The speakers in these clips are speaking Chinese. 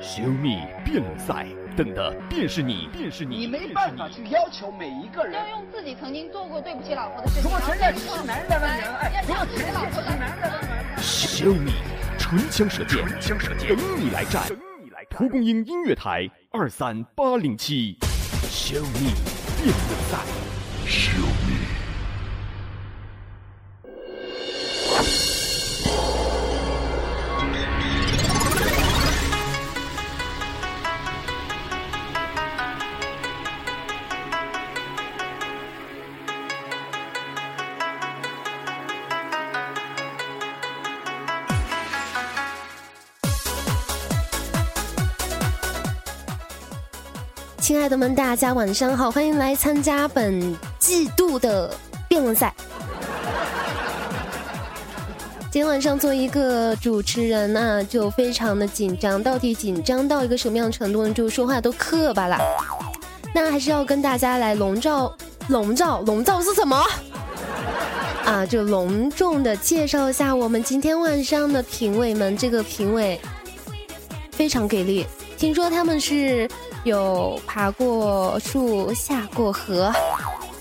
小米辩论赛，等的便是你，便是你，你没办法去要求每一个人。要用自己曾经做过对不起老婆的事情。如果存在你是男人在问人，哎，如果全世界只是男人在问人，小米唇枪舌剑，唇枪舌剑，等你来战。等你来蒲公英音乐台二三八零七，小米辩论赛，的们，大家晚上好，欢迎来参加本季度的辩论赛。今天晚上做一个主持人呢，就非常的紧张，到底紧张到一个什么样程度呢？就说话都磕巴了。那还是要跟大家来笼罩、笼罩、笼罩是什么？啊，就隆重的介绍一下我们今天晚上的评委们。这个评委非常给力，听说他们是。有爬过树、下过河，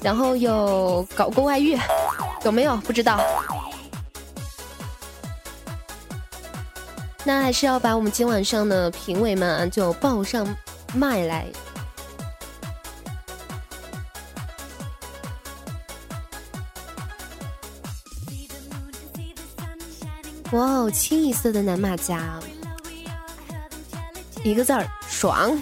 然后有搞过外遇，有没有？不知道。那还是要把我们今晚上的评委们就报上麦来。哇哦，清一色的男马甲，一个字儿爽。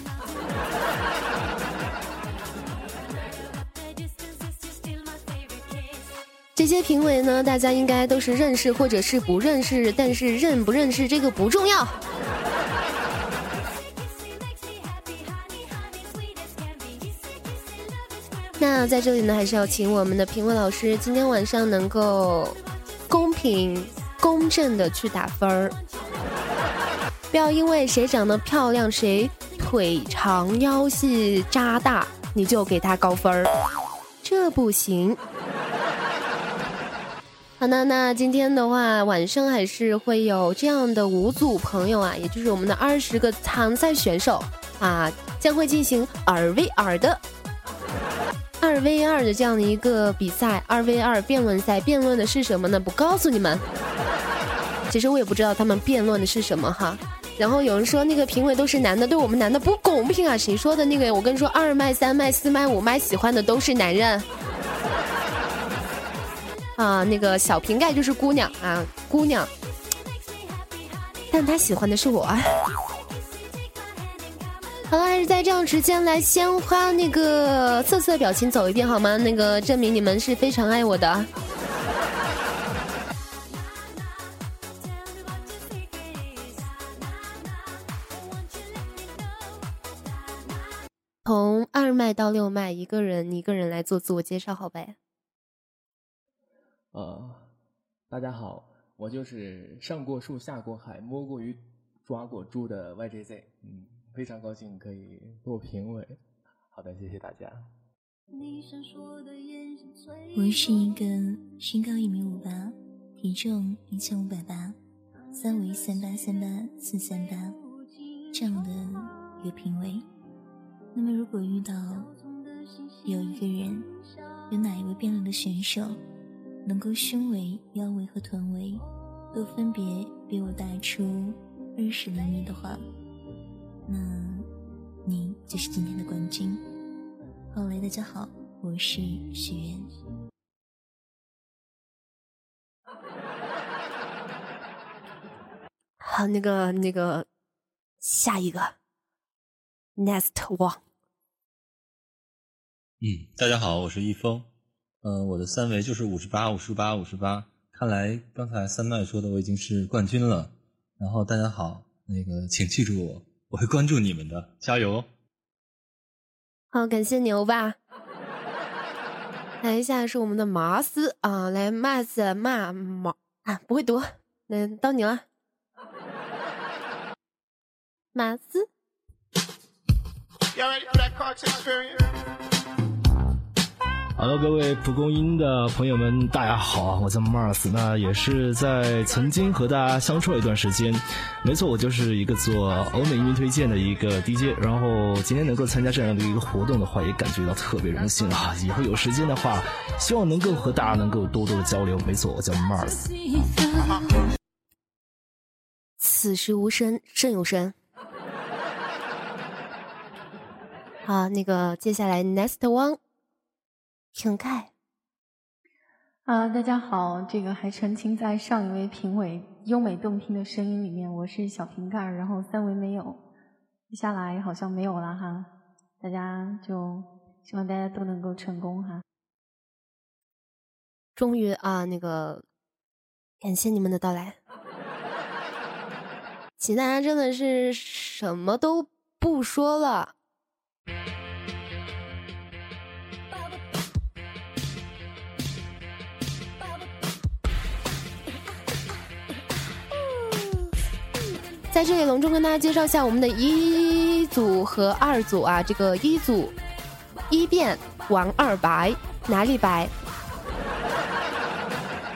这些评委呢，大家应该都是认识或者是不认识，但是认不认识这个不重要。那在这里呢，还是要请我们的评委老师今天晚上能够公平公正的去打分儿，不要因为谁长得漂亮，谁腿长腰细扎大，你就给他高分儿，这不行。好的，那今天的话，晚上还是会有这样的五组朋友啊，也就是我们的二十个参赛选手啊，将会进行二 v 二的二 v 二的这样的一个比赛，二 v 二辩论赛，辩论的是什么呢？不告诉你们，其实我也不知道他们辩论的是什么哈。然后有人说那个评委都是男的，对我们男的不公平啊！谁说的？那个我跟你说，二麦、三麦、四麦、五麦喜欢的都是男人。啊，那个小瓶盖就是姑娘啊，姑娘，但他喜欢的是我。好了，还是在这样时间来先花那个瑟瑟表情走一遍好吗？那个证明你们是非常爱我的。从二麦到六麦，一个人一个人来做自我介绍，好呗。呃，大家好，我就是上过树、下过海、摸过鱼、抓过猪的 YJZ，嗯，非常高兴可以做评委。好的，谢谢大家。我是一个身高一米五八，体重一千五百八，三围三八三八四三八这样的一个评委。那么，如果遇到有一个人，有哪一位辩论的选手？能够胸围、腰围和臀围都分别比我大出二十厘米的话，那你就是今天的冠军。好嘞，大家好，我是许愿。好，那个那个，下一个，next one。嗯，大家好，我是易峰。嗯，我的三围就是五十八、五十八、五十八。看来刚才三麦说的我已经是冠军了。然后大家好，那个请记住我，我会关注你们的，加油！好，感谢牛吧。来，下是我们的马斯啊，来马斯马马啊，不会读，那到你了，马斯。好的，各位蒲公英的朋友们，大家好，我叫 Mars，那也是在曾经和大家相处了一段时间。没错，我就是一个做欧美音乐推荐的一个 DJ。然后今天能够参加这样的一个活动的话，也感觉到特别荣幸啊！以后有时间的话，希望能够和大家能够多多的交流。没错，我叫 Mars。此时无声胜有声。好，那个接下来 Next One。瓶盖啊，大家好，这个还沉浸在上一位评委优美动听的声音里面，我是小瓶盖，然后三维没有，接下来好像没有了哈，大家就希望大家都能够成功哈。终于啊，那个感谢你们的到来，请大家真的是什么都不说了。在这里隆重跟大家介绍一下我们的一组和二组啊，这个一组一变王二白哪里白？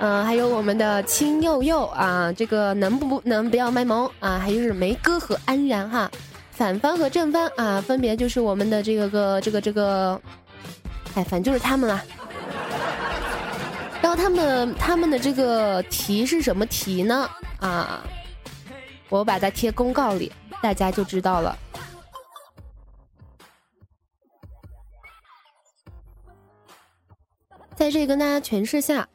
嗯，还有我们的青佑佑啊，这个能不能不要卖萌啊？还有是梅哥和安然哈，反方和正方啊，分别就是我们的这个个这个这个，哎，反正就是他们了。然后他们他们的这个题是什么题呢？啊？我把它贴公告里，大家就知道了。在这里跟大家诠释下，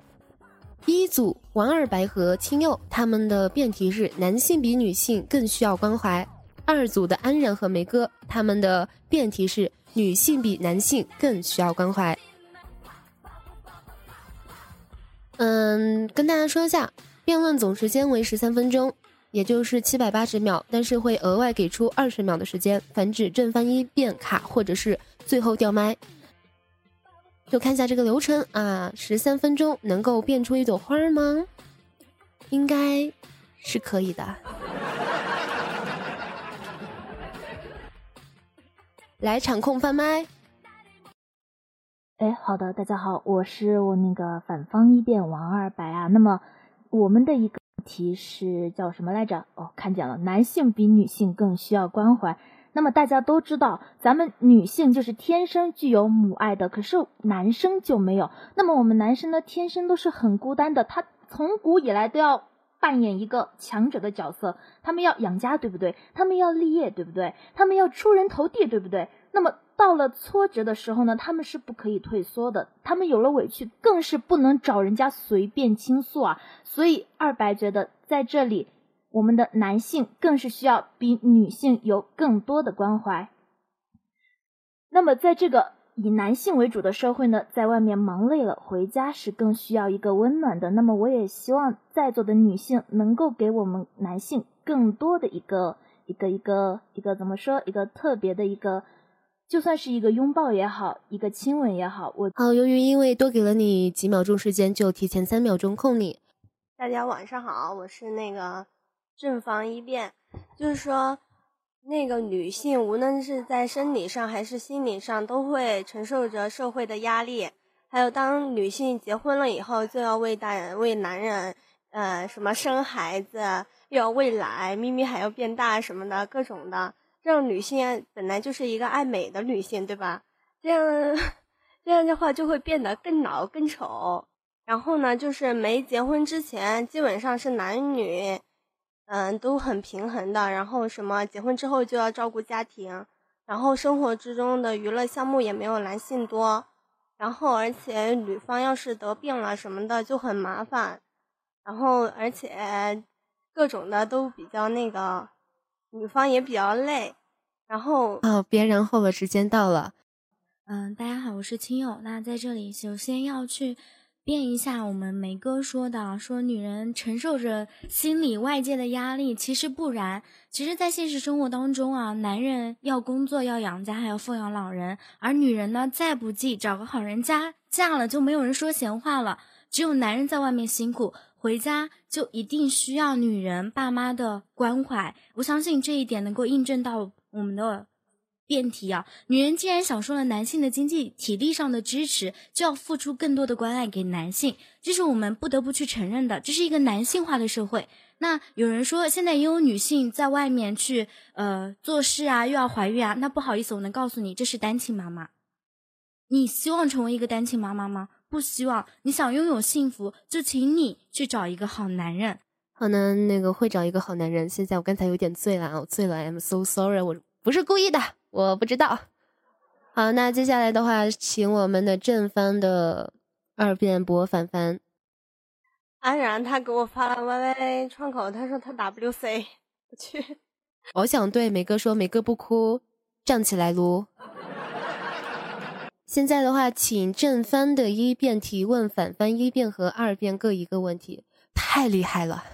一组王二白和青柚他们的辩题是男性比女性更需要关怀；二组的安然和梅哥他们的辩题是女性比男性更需要关怀。嗯，跟大家说一下，辩论总时间为十三分钟。也就是七百八十秒，但是会额外给出二十秒的时间，防止正方一变卡或者是最后掉麦。就看一下这个流程啊，十三分钟能够变出一朵花吗？应该是可以的。来场控翻麦。哎，好的，大家好，我是我那个反方一辩王二白啊。那么我们的一个。题是叫什么来着？哦，看见了，男性比女性更需要关怀。那么大家都知道，咱们女性就是天生具有母爱的，可是男生就没有。那么我们男生呢，天生都是很孤单的，他从古以来都要扮演一个强者的角色，他们要养家，对不对？他们要立业，对不对？他们要出人头地，对不对？那么。到了挫折的时候呢，他们是不可以退缩的。他们有了委屈，更是不能找人家随便倾诉啊。所以二白觉得，在这里，我们的男性更是需要比女性有更多的关怀。那么，在这个以男性为主的社会呢，在外面忙累了，回家是更需要一个温暖的。那么，我也希望在座的女性能够给我们男性更多的一个一个一个一个怎么说，一个特别的一个。就算是一个拥抱也好，一个亲吻也好，我好。由于因为多给了你几秒钟时间，就提前三秒钟控你。大家晚上好，我是那个正方一辩，就是说，那个女性无论是在生理上还是心理上，都会承受着社会的压力。还有，当女性结婚了以后，就要为大人、为男人，呃，什么生孩子，又要喂奶，咪咪还要变大什么的，各种的。这样女性本来就是一个爱美的女性，对吧？这样这样的话就会变得更老更丑。然后呢，就是没结婚之前，基本上是男女，嗯，都很平衡的。然后什么结婚之后就要照顾家庭，然后生活之中的娱乐项目也没有男性多。然后而且女方要是得病了什么的就很麻烦。然后而且各种的都比较那个。女方也比较累，然后哦，别然后了，时间到了。嗯，大家好，我是青友。那在这里，首先要去辩一下我们梅哥说的，说女人承受着心理外界的压力，其实不然。其实，在现实生活当中啊，男人要工作，要养家，还要奉养老人，而女人呢，再不济找个好人家嫁了，就没有人说闲话了。只有男人在外面辛苦。回家就一定需要女人爸妈的关怀，我相信这一点能够印证到我们的辩题啊！女人既然享受了男性的经济体力上的支持，就要付出更多的关爱给男性，这是我们不得不去承认的。这是一个男性化的社会。那有人说，现在也有女性在外面去呃做事啊，又要怀孕啊。那不好意思，我能告诉你，这是单亲妈妈。你希望成为一个单亲妈妈吗？不希望。你想拥有幸福，就请你去找一个好男人。好呢，那个会找一个好男人。现在我刚才有点醉了啊，我醉了，I'm so sorry，我不是故意的。我不知道。好，那接下来的话，请我们的正方的二辩博凡凡。安然他给我发了 YY 窗口，他说他 WC，我去。我想对梅哥说，梅哥不哭，站起来撸。现在的话，请正方的一辩提问，反方一辩和二辩各一个问题，太厉害了。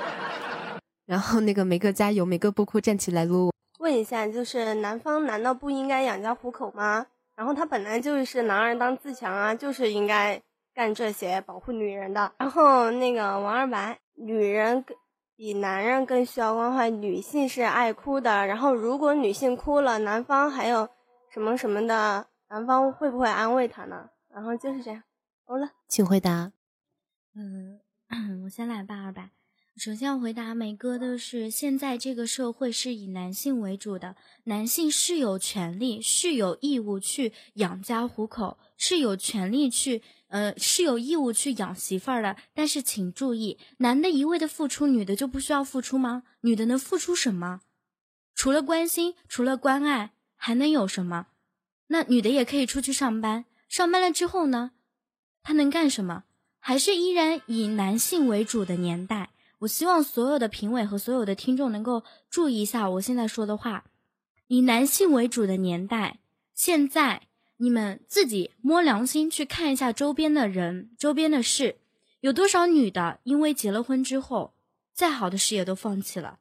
然后那个梅哥加油，梅哥不哭，站起来撸。问一下，就是男方难道不应该养家糊口吗？然后他本来就是男儿当自强啊，就是应该干这些保护女人的。然后那个王二白，女人比男人更需要关怀，女性是爱哭的。然后如果女性哭了，男方还有什么什么的，男方会不会安慰她呢？然后就是这样，好了，请回答。嗯，我先来吧，二白。首先要回答梅哥的是，现在这个社会是以男性为主的，男性是有权利、是有义务去养家糊口，是有权利去，呃，是有义务去养媳妇儿的。但是请注意，男的一味的付出，女的就不需要付出吗？女的能付出什么？除了关心，除了关爱，还能有什么？那女的也可以出去上班，上班了之后呢，她能干什么？还是依然以男性为主的年代。我希望所有的评委和所有的听众能够注意一下我现在说的话。以男性为主的年代，现在你们自己摸良心去看一下周边的人、周边的事，有多少女的因为结了婚之后，再好的事业都放弃了，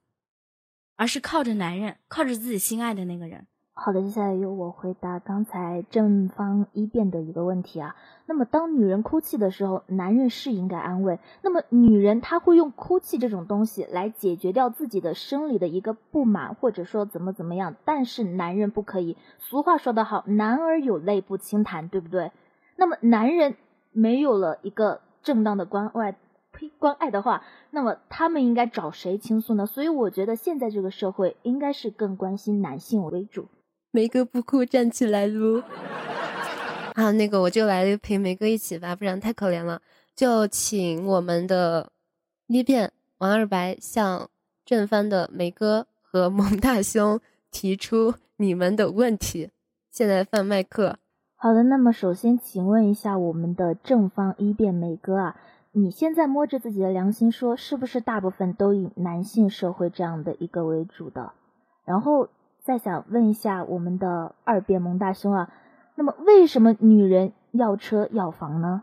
而是靠着男人，靠着自己心爱的那个人。好的，接下来由我回答刚才正方一辩的一个问题啊。那么，当女人哭泣的时候，男人是应该安慰。那么，女人她会用哭泣这种东西来解决掉自己的生理的一个不满，或者说怎么怎么样。但是，男人不可以。俗话说得好，男儿有泪不轻弹，对不对？那么，男人没有了一个正当的关爱，呸，关爱的话，那么他们应该找谁倾诉呢？所以，我觉得现在这个社会应该是更关心男性为主。梅哥不哭，站起来撸。好，那个我就来陪梅哥一起吧，不然太可怜了。就请我们的一辩王二白向正方的梅哥和蒙大兄提出你们的问题。现在放麦克。好的，那么首先请问一下我们的正方一辩梅哥啊，你现在摸着自己的良心说，是不是大部分都以男性社会这样的一个为主的？然后。再想问一下我们的二辩蒙大兄啊，那么为什么女人要车要房呢？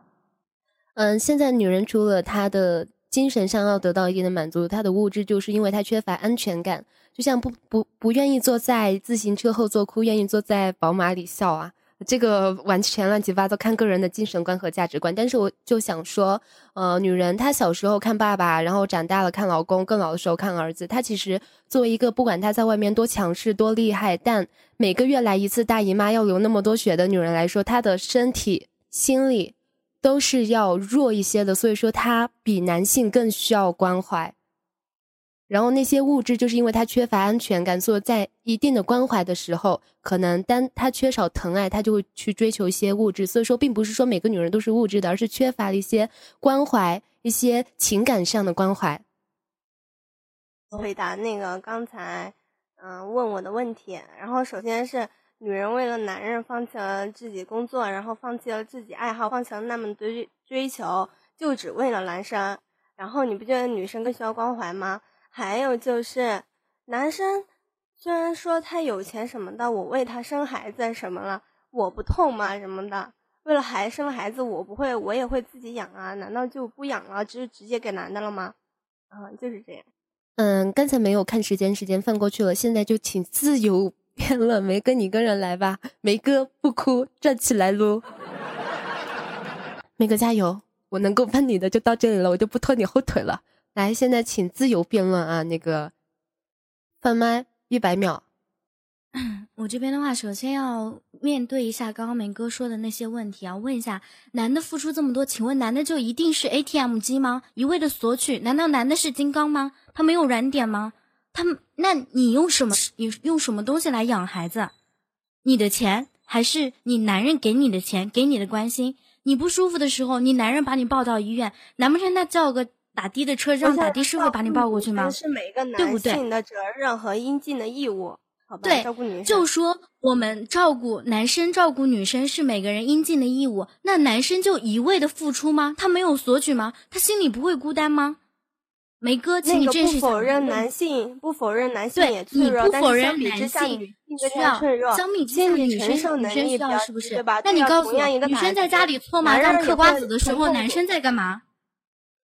嗯，现在女人除了她的精神上要得到一定的满足，她的物质就是因为她缺乏安全感，就像不不不愿意坐在自行车后座哭，愿意坐在宝马里笑啊。这个完全乱七八糟，看个人的精神观和价值观。但是我就想说，呃，女人她小时候看爸爸，然后长大了看老公，更老的时候看儿子。她其实作为一个不管她在外面多强势多厉害，但每个月来一次大姨妈要流那么多血的女人来说，她的身体、心理都是要弱一些的。所以说，她比男性更需要关怀。然后那些物质，就是因为他缺乏安全感，所以在一定的关怀的时候，可能当他缺少疼爱，他就会去追求一些物质。所以说，并不是说每个女人都是物质的，而是缺乏了一些关怀，一些情感上的关怀。回答那个刚才嗯问我的问题，然后首先是女人为了男人放弃了自己工作，然后放弃了自己爱好，放弃了那么追追求，就只为了男生。然后你不觉得女生更需要关怀吗？还有就是，男生虽然说他有钱什么的，我为他生孩子什么了，我不痛吗？什么的，为了孩生孩子，我不会，我也会自己养啊？难道就不养了，就直接给男的了吗？啊，就是这样。嗯，刚才没有看时间，时间放过去了，现在就请自由辩论，梅哥你一个人来吧，梅哥不哭，站起来撸，梅哥加油，我能够帮你的就到这里了，我就不拖你后腿了。来，现在请自由辩论啊！那个，贩麦一百秒。我这边的话，首先要面对一下刚刚梅哥说的那些问题啊，问一下，男的付出这么多，请问男的就一定是 ATM 机吗？一味的索取？难道男的是金刚吗？他没有软点吗？他，那你用什么？你用什么东西来养孩子？你的钱，还是你男人给你的钱，给你的关心？你不舒服的时候，你男人把你抱到医院，难不成他叫个打的的车让打的师傅把你抱过去吗？是每个男性的责任和应尽的义务。对，照顾女。就说我们照顾男生、照顾女生是每个人应尽的义务，那男生就一味的付出吗？他没有索取吗？他心里不会孤单吗？梅哥，请你正视。不否认男性，不否认男性也脆弱，但是相比之下，女性需要相比之下，女生女生需要是不是？那你告诉我，女生在家里搓麻将、嗑瓜子的时候，男生在干嘛？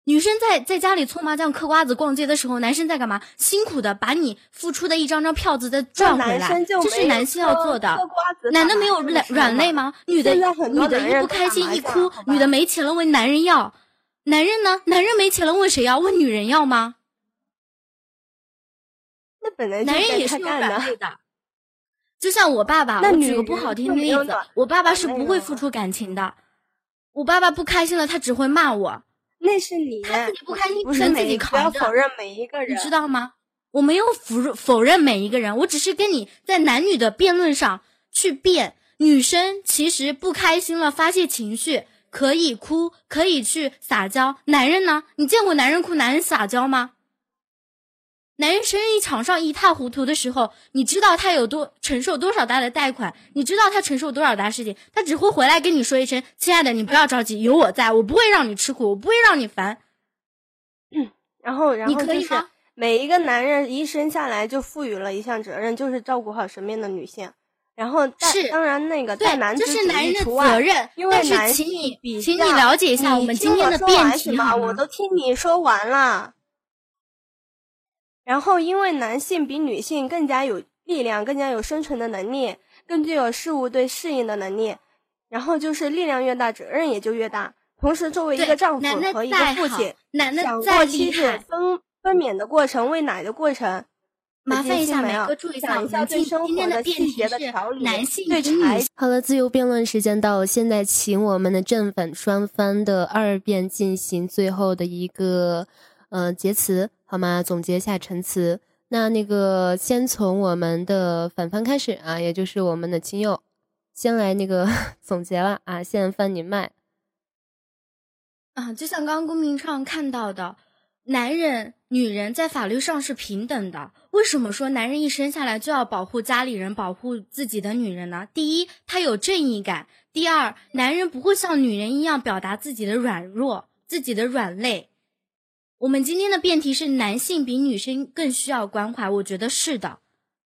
女生在在家里搓麻将、嗑瓜子、逛街的时候，男生在干嘛？辛苦的把你付出的一张张票子再赚回来，这是男性要做的。男的没有软软肋吗？女的女的一不开心一哭，女的没钱了问男人要，男人呢？男人没钱了问谁要？问女人要吗？那本来男人也是有软肋的，就像我爸爸，我举个不好听的例子，我爸爸是不会付出感情的，我爸爸不开心了，他只会骂我。那是你，他自己不开心，不是自己扛着。不要否认每一个人，你知道吗？我没有否否认每一个人，我只是跟你在男女的辩论上去辩。女生其实不开心了，发泄情绪可以哭，可以去撒娇。男人呢？你见过男人哭、男人撒娇吗？男人生意场上一塌糊涂的时候，你知道他有多承受多少大的贷款？你知道他承受多少大事情？他只会回来跟你说一声：“亲爱的，你不要着急，有我在，我不会让你吃苦，我不会让你烦。”然后，然后就是每一个男人一生下来就赋予了一项责任，就是照顾好身边的女性。然后是当然那个对，男这是男人的责任。因为但是，请你，请你了解一下我们今天的辩题好我都听你说完了。然后，因为男性比女性更加有力量，更加有生存的能力，更具有事物对适应的能力。然后就是力量越大，责任也就越大。同时，作为一个丈夫和一个父亲，想过妻子分分娩的过程、喂奶的过程，麻烦一下每个注意一下，我们今今天的辩题是男性对女性。好了，自由辩论时间到了，现在请我们的正反双方的二辩进行最后的一个呃结词。好吗？总结一下陈词。那那个，先从我们的反方开始啊，也就是我们的亲友，先来那个 总结了啊。现在翻你麦啊，就像刚刚公屏上看到的，男人、女人在法律上是平等的。为什么说男人一生下来就要保护家里人、保护自己的女人呢？第一，他有正义感；第二，男人不会像女人一样表达自己的软弱、自己的软肋。我们今天的辩题是男性比女生更需要关怀，我觉得是的。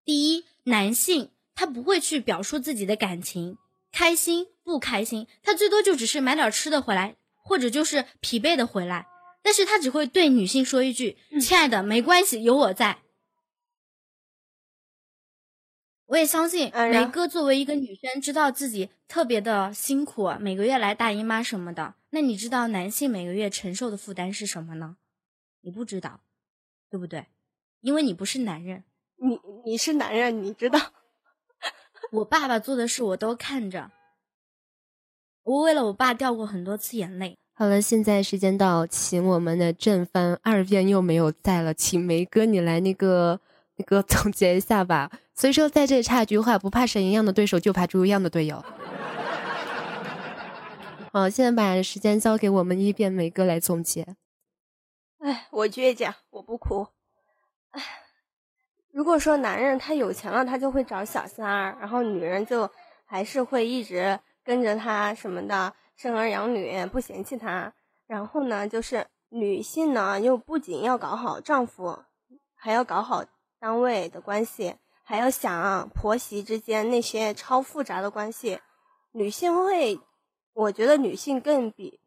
第一，男性他不会去表述自己的感情，开心不开心，他最多就只是买点吃的回来，或者就是疲惫的回来，但是他只会对女性说一句：“亲爱的，没关系，有我在。”我也相信梅哥作为一个女生，知道自己特别的辛苦，每个月来大姨妈什么的。那你知道男性每个月承受的负担是什么呢？你不知道，对不对？因为你不是男人。你你是男人，你知道。我爸爸做的事我都看着，我为了我爸掉过很多次眼泪。好了，现在时间到，请我们的正番二辩又没有在了，请梅哥你来那个那个总结一下吧。所以说，在这里插一句话：不怕神一样的对手，就怕猪一样的队友。好，现在把时间交给我们一辩梅哥来总结。哎，我倔强，我不哭。哎，如果说男人他有钱了，他就会找小三儿，然后女人就还是会一直跟着他什么的，生儿养女，不嫌弃他。然后呢，就是女性呢，又不仅要搞好丈夫，还要搞好单位的关系，还要想婆媳之间那些超复杂的关系。女性会，我觉得女性更比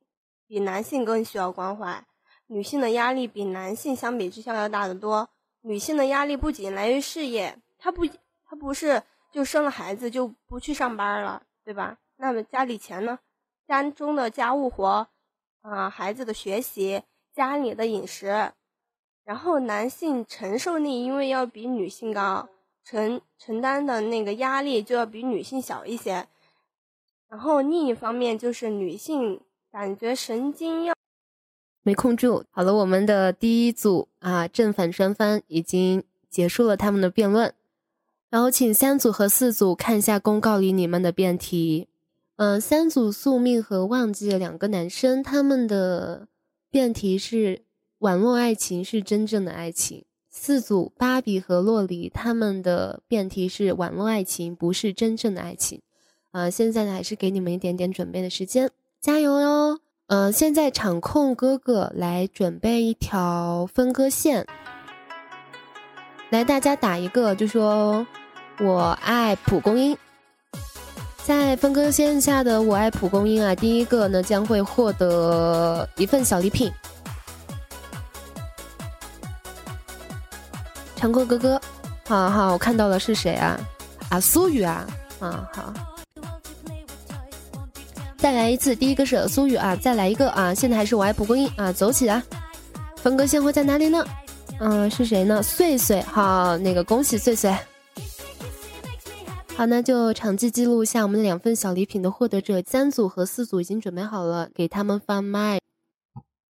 比男性更需要关怀。女性的压力比男性相比之下要大得多。女性的压力不仅来于事业，她不，她不是就生了孩子就不去上班了，对吧？那么家里钱呢？家中的家务活，啊，孩子的学习，家里的饮食。然后男性承受力因为要比女性高，承承担的那个压力就要比女性小一些。然后另一方面就是女性感觉神经要没控住。好了，我们的第一组啊正反双方已经结束了他们的辩论，然后请三组和四组看一下公告里你们的辩题。嗯，三组宿命和忘记两个男生，他们的辩题是网络爱情是真正的爱情。四组芭比和洛黎，他们的辩题是网络爱情不是真正的爱情。啊，现在呢还是给你们一点点准备的时间，加油哟！呃，现在场控哥哥来准备一条分割线，来大家打一个，就说我爱蒲公英。在分割线下的我爱蒲公英啊，第一个呢将会获得一份小礼品。场控哥哥，好好，我看到了是谁啊？啊，苏雨啊，啊好。再来一次，第一个是苏雨啊，再来一个啊！现在还是我爱蒲公英啊，走起啊！分割线会在哪里呢？嗯，是谁呢？岁岁，好，那个恭喜岁岁。好，那就场记记录一下我们两份小礼品的获得者，三组和四组已经准备好了，给他们放麦。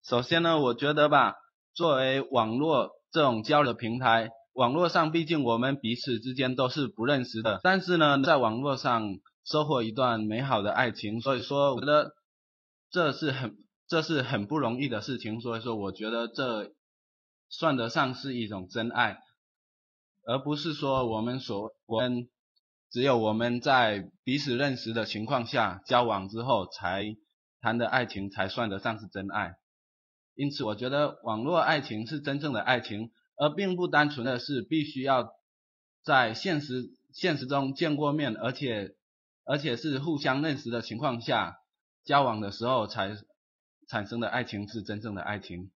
首先呢，我觉得吧，作为网络这种交流平台，网络上毕竟我们彼此之间都是不认识的，但是呢，在网络上。收获一段美好的爱情，所以说我觉得这是很这是很不容易的事情，所以说我觉得这算得上是一种真爱，而不是说我们所我们只有我们在彼此认识的情况下交往之后才谈的爱情才算得上是真爱。因此，我觉得网络爱情是真正的爱情，而并不单纯的是必须要在现实现实中见过面，而且。而且是互相认识的情况下交往的时候才产生的爱情是真正的爱情。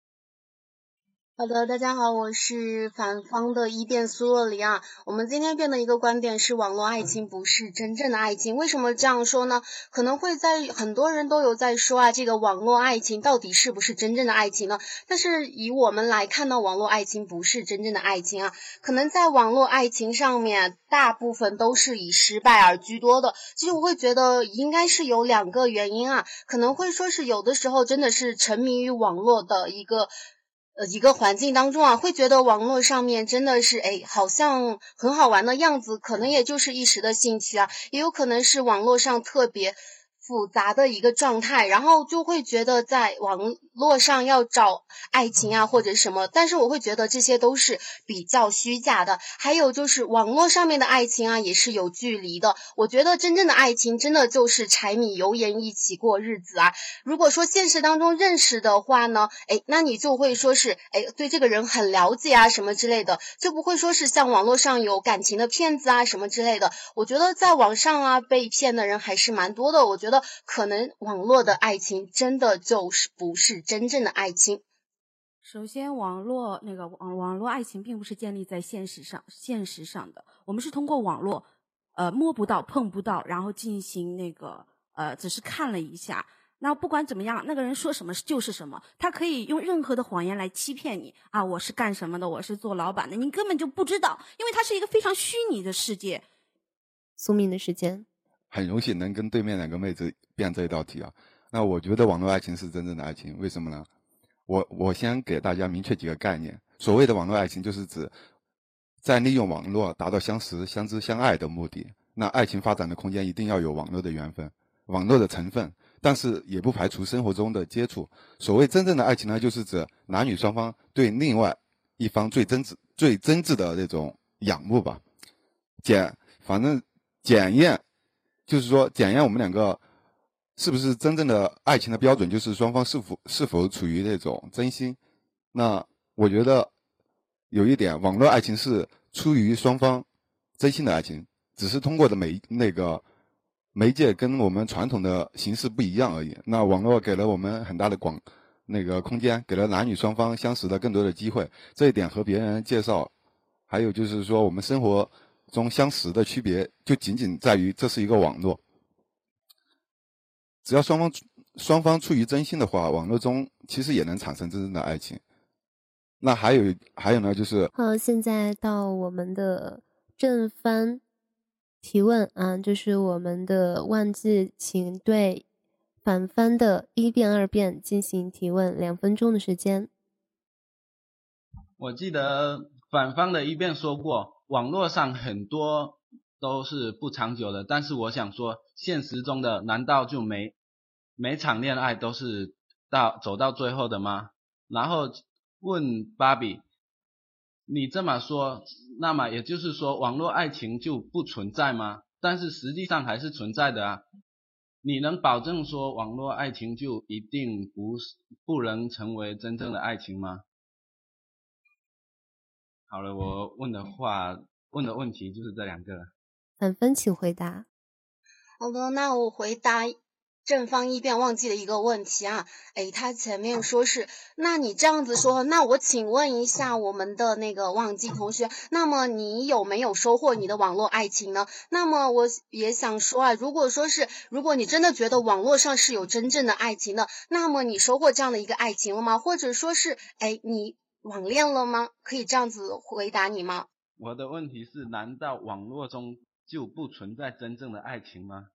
好的，大家好，我是反方的一辩苏洛里啊。我们今天辩的一个观点是，网络爱情不是真正的爱情。为什么这样说呢？可能会在很多人都有在说啊，这个网络爱情到底是不是真正的爱情呢？但是以我们来看呢，网络爱情不是真正的爱情啊。可能在网络爱情上面，大部分都是以失败而居多的。其实我会觉得应该是有两个原因啊，可能会说是有的时候真的是沉迷于网络的一个。呃，一个环境当中啊，会觉得网络上面真的是哎，好像很好玩的样子，可能也就是一时的兴趣啊，也有可能是网络上特别。复杂的一个状态，然后就会觉得在网络上要找爱情啊或者什么，但是我会觉得这些都是比较虚假的。还有就是网络上面的爱情啊也是有距离的。我觉得真正的爱情真的就是柴米油盐一起过日子啊。如果说现实当中认识的话呢，哎，那你就会说是哎对这个人很了解啊什么之类的，就不会说是像网络上有感情的骗子啊什么之类的。我觉得在网上啊被骗的人还是蛮多的。我觉得。可能网络的爱情真的就是不是真正的爱情。首先，网络那个网网络爱情并不是建立在现实上现实上的，我们是通过网络，呃，摸不到碰不到，然后进行那个呃，只是看了一下。那不管怎么样，那个人说什么就是什么，他可以用任何的谎言来欺骗你啊！我是干什么的？我是做老板的，你根本就不知道，因为它是一个非常虚拟的世界。宿命的时间。很荣幸能跟对面两个妹子辩这一道题啊。那我觉得网络爱情是真正的爱情，为什么呢？我我先给大家明确几个概念。所谓的网络爱情，就是指在利用网络达到相识、相知、相爱的目的。那爱情发展的空间一定要有网络的缘分、网络的成分，但是也不排除生活中的接触。所谓真正的爱情呢，就是指男女双方对另外一方最真挚、最真挚的那种仰慕吧。检，反正检验。就是说，检验我们两个是不是真正的爱情的标准，就是双方是否是否处于那种真心。那我觉得有一点，网络爱情是出于双方真心的爱情，只是通过的媒那个媒介跟我们传统的形式不一样而已。那网络给了我们很大的广那个空间，给了男女双方相识的更多的机会。这一点和别人介绍，还有就是说我们生活。中相识的区别就仅仅在于这是一个网络，只要双方双方出于真心的话，网络中其实也能产生真正的爱情。那还有还有呢，就是好，现在到我们的正方提问啊，就是我们的忘记，请对反方的一辩、二辩进行提问，两分钟的时间。我记得反方的一辩说过，网络上很多都是不长久的，但是我想说，现实中的难道就每每场恋爱都是到走到最后的吗？然后问芭比，你这么说，那么也就是说网络爱情就不存在吗？但是实际上还是存在的啊。你能保证说网络爱情就一定不不能成为真正的爱情吗？好了，我问的话，问的问题就是这两个。满分，请回答。好的，那我回答。正方一辩忘记的一个问题啊，哎，他前面说是，那你这样子说，那我请问一下我们的那个忘记同学，那么你有没有收获你的网络爱情呢？那么我也想说啊，如果说是，如果你真的觉得网络上是有真正的爱情的，那么你收获这样的一个爱情了吗？或者说是，哎，你网恋了吗？可以这样子回答你吗？我的问题是，难道网络中就不存在真正的爱情吗？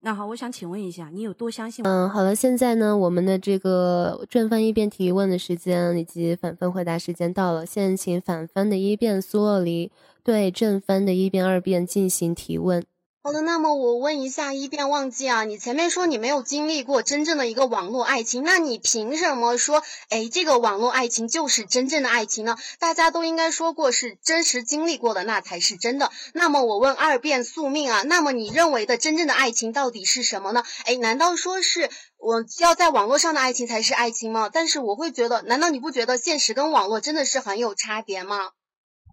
那好，我想请问一下，你有多相信？嗯，好了，现在呢，我们的这个正方一辩提问的时间以及反方回答时间到了，现在请反方的一辩苏洛离对正方的一辩二辩进行提问。好的，那么我问一下一辩忘记啊，你前面说你没有经历过真正的一个网络爱情，那你凭什么说，哎，这个网络爱情就是真正的爱情呢？大家都应该说过是真实经历过的，那才是真的。那么我问二辩宿命啊，那么你认为的真正的爱情到底是什么呢？哎，难道说是我要在网络上的爱情才是爱情吗？但是我会觉得，难道你不觉得现实跟网络真的是很有差别吗？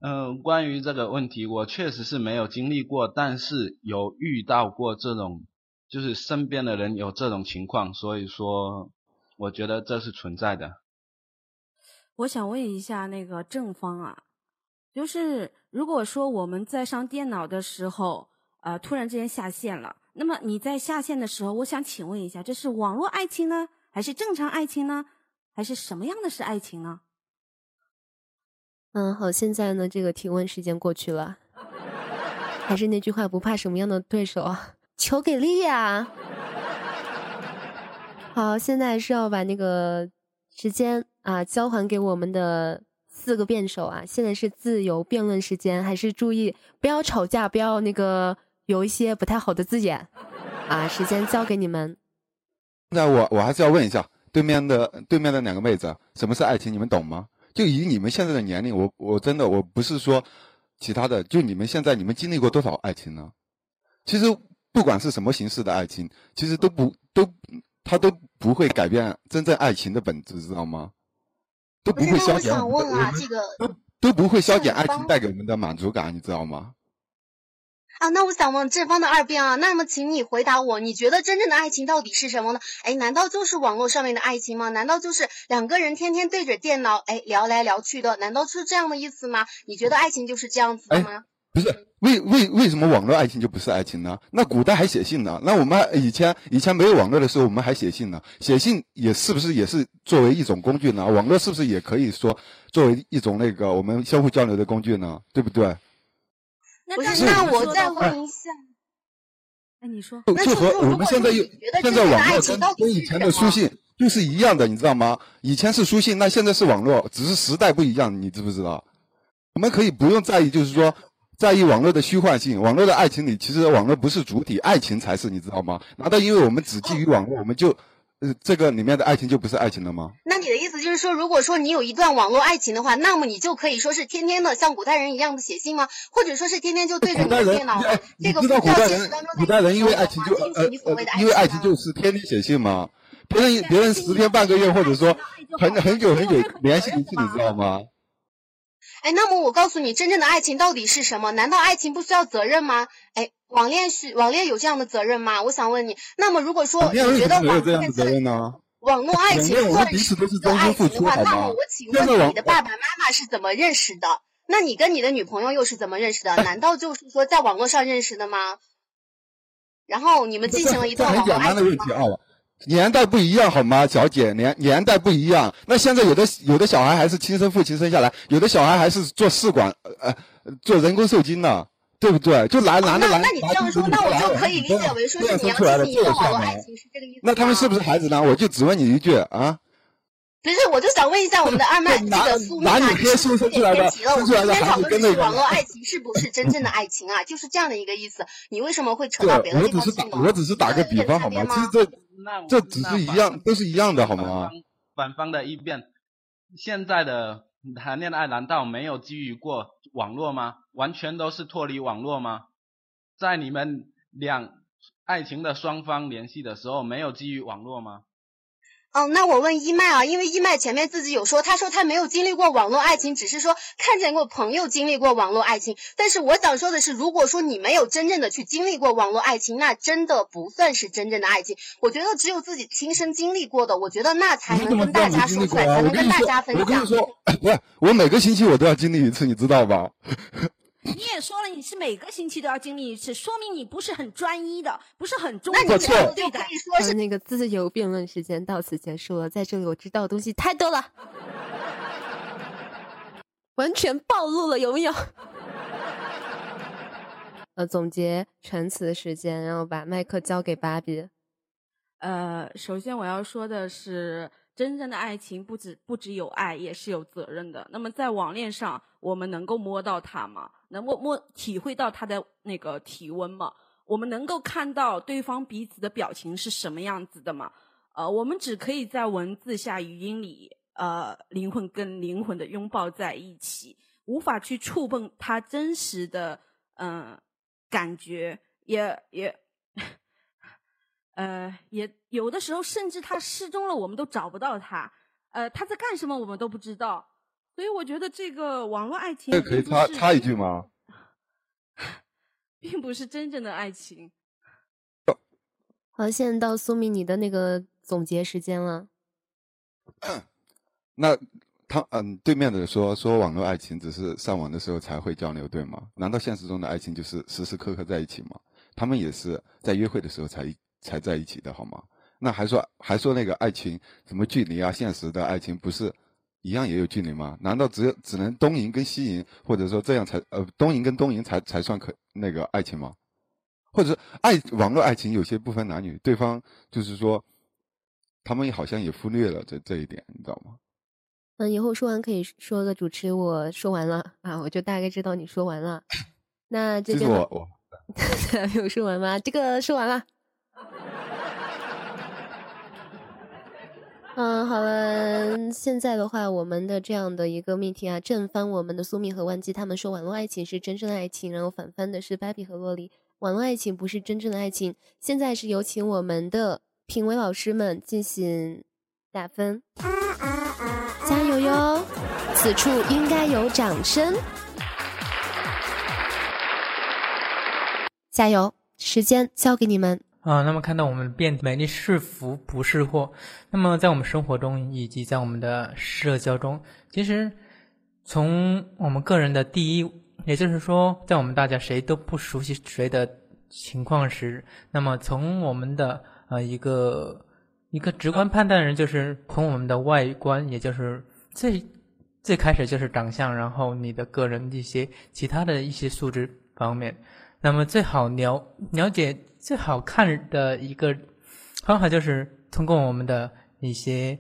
嗯，关于这个问题，我确实是没有经历过，但是有遇到过这种，就是身边的人有这种情况，所以说，我觉得这是存在的。我想问一下那个正方啊，就是如果说我们在上电脑的时候，呃，突然之间下线了，那么你在下线的时候，我想请问一下，这是网络爱情呢，还是正常爱情呢，还是什么样的是爱情呢？嗯，好，现在呢，这个提问时间过去了，还是那句话，不怕什么样的对手啊，求给力呀！好，现在是要把那个时间啊交还给我们的四个辩手啊，现在是自由辩论时间，还是注意不要吵架，不要那个有一些不太好的字眼啊，时间交给你们。那我我还是要问一下对面的对面的两个妹子，什么是爱情？你们懂吗？就以你们现在的年龄，我我真的我不是说其他的，就你们现在你们经历过多少爱情呢？其实不管是什么形式的爱情，其实都不都它都不会改变真正爱情的本质，知道吗？都不会消减。我想问啊，这个都都不会消减爱情带给我们的满足感，你知道吗？啊，那我想问正方的二辩啊，那么请你回答我，你觉得真正的爱情到底是什么呢？哎，难道就是网络上面的爱情吗？难道就是两个人天天对着电脑哎聊来聊去的？难道是这样的意思吗？你觉得爱情就是这样子的吗？不是，为为为什么网络爱情就不是爱情呢？那古代还写信呢，那我们以前以前没有网络的时候，我们还写信呢，写信也是不是也是作为一种工具呢？网络是不是也可以说作为一种那个我们相互交流的工具呢？对不对？不是，那我再问一下，哎，你说，就和我们现在又现在网络跟跟以前的书信就是一样的，你知道吗？以前是书信，那现在是网络，只是时代不一样，你知不知道？我们可以不用在意，就是说在意网络的虚幻性，网络的爱情里，其实网络不是主体，爱情才是，你知道吗？难道因为我们只基于网络，我们就？呃，这个里面的爱情就不是爱情了吗？那你的意思就是说，如果说你有一段网络爱情的话，那么你就可以说是天天的像古代人一样的写信吗？或者说是天天就对着你的电脑？这个知道古代人，古代人因为爱情就呃呃，因为爱情就是天天写信吗？别人别人十天半个月，或者说很很久很久联系一次，你知道吗？哎，那么我告诉你，真正的爱情到底是什么？难道爱情不需要责任吗？哎，网恋是网恋有这样的责任吗？我想问你。那么如果说你觉得网恋责任呢？网络爱情算是爱情的话，那么我请问你的爸爸妈妈是怎么认识的？那你跟你的女朋友又是怎么认识的？难道就是说在网络上认识的吗？然后你们进行了一段网络爱情吗？年代不一样，好吗，小姐？年年代不一样。那现在有的有的小孩还是亲生父亲生下来，有的小孩还是做试管，呃，做人工受精呢，对不对？就男男的男，那你这样说，那我就可以理解为说是你要进行一个网络爱情，是这个意思。那他们是不是孩子呢？我就只问你一句啊。不是，我就想问一下我们的二麦 这个苏蜜啊，你是不是有点偏题了？我们今天讨论的是网络爱情是不是真正的爱情啊？就是这样的一个意思。你为什么会扯到别的地方去呢？我只是打个比方好吗？其实这这只是一样，都是一样的好吗？反方的一辩，现在的谈恋爱难道没有基于过网络吗？完全都是脱离网络吗？在你们两爱情的双方联系的时候，没有基于网络吗？哦，那我问一麦啊，因为一麦前面自己有说，他说他没有经历过网络爱情，只是说看见过朋友经历过网络爱情。但是我想说的是，如果说你没有真正的去经历过网络爱情，那真的不算是真正的爱情。我觉得只有自己亲身经历过的，我觉得那才能跟大家说出来，才能跟大家分享。我跟你说，不是，我每个星期我都要经历一次，你知道吧？你也说了，你是每个星期都要经历一次，说明你不是很专一的，不是很忠。那你这样就可以说是那个自由辩论时间到此结束了。在这里，我知道的东西太多了，完全暴露了，有没有？呃，总结陈词时间，然后把麦克交给芭比。呃，首先我要说的是。真正的爱情不止不只有爱，也是有责任的。那么在网恋上，我们能够摸到他吗？能摸摸体会到他的那个体温吗？我们能够看到对方彼此的表情是什么样子的吗？呃，我们只可以在文字下、语音里，呃，灵魂跟灵魂的拥抱在一起，无法去触碰他真实的嗯感觉，也也。呃，也有的时候，甚至他失踪了，我们都找不到他。呃，他在干什么，我们都不知道。所以我觉得这个网络爱情，这可以插插一句吗？并不是真正的爱情。好，现在到苏米你的那个总结时间了。那他嗯，对面的说说网络爱情只是上网的时候才会交流，对吗？难道现实中的爱情就是时时刻刻在一起吗？他们也是在约会的时候才。才在一起的好吗？那还说还说那个爱情什么距离啊？现实的爱情不是一样也有距离吗？难道只有只能东营跟西营，或者说这样才呃东营跟东营才才算可那个爱情吗？或者是爱网络爱情有些不分男女，对方就是说他们好像也忽略了这这一点，你知道吗？嗯，以后说完可以说个主持，我说完了啊，我就大概知道你说完了。那这边我我还 没有说完吗？这个说完了。嗯，好了，现在的话，我们的这样的一个命题啊，正翻我们的苏密和万基，他们说网络爱情是真正的爱情，然后反翻的是芭比和洛丽，网络爱情不是真正的爱情。现在是有请我们的评委老师们进行打分，加油哟！此处应该有掌声，加油！时间交给你们。啊，那么看到我们变美丽是福不是祸。那么在我们生活中以及在我们的社交中，其实从我们个人的第一，也就是说，在我们大家谁都不熟悉谁的情况时，那么从我们的呃一个一个直观判断人，就是从我们的外观，也就是最最开始就是长相，然后你的个人一些其他的一些素质方面，那么最好了了解。最好看的一个方法就是通过我们的一些，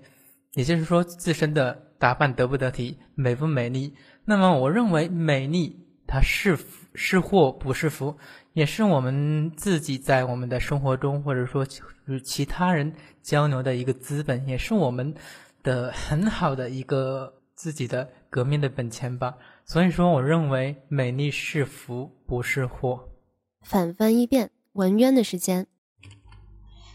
也就是说自身的打扮得不得体、美不美丽。那么，我认为美丽它是福是祸不是福，也是我们自己在我们的生活中或者说与其他人交流的一个资本，也是我们的很好的一个自己的革命的本钱吧。所以说，我认为美丽是福不是祸。反方一辩。文渊的时间。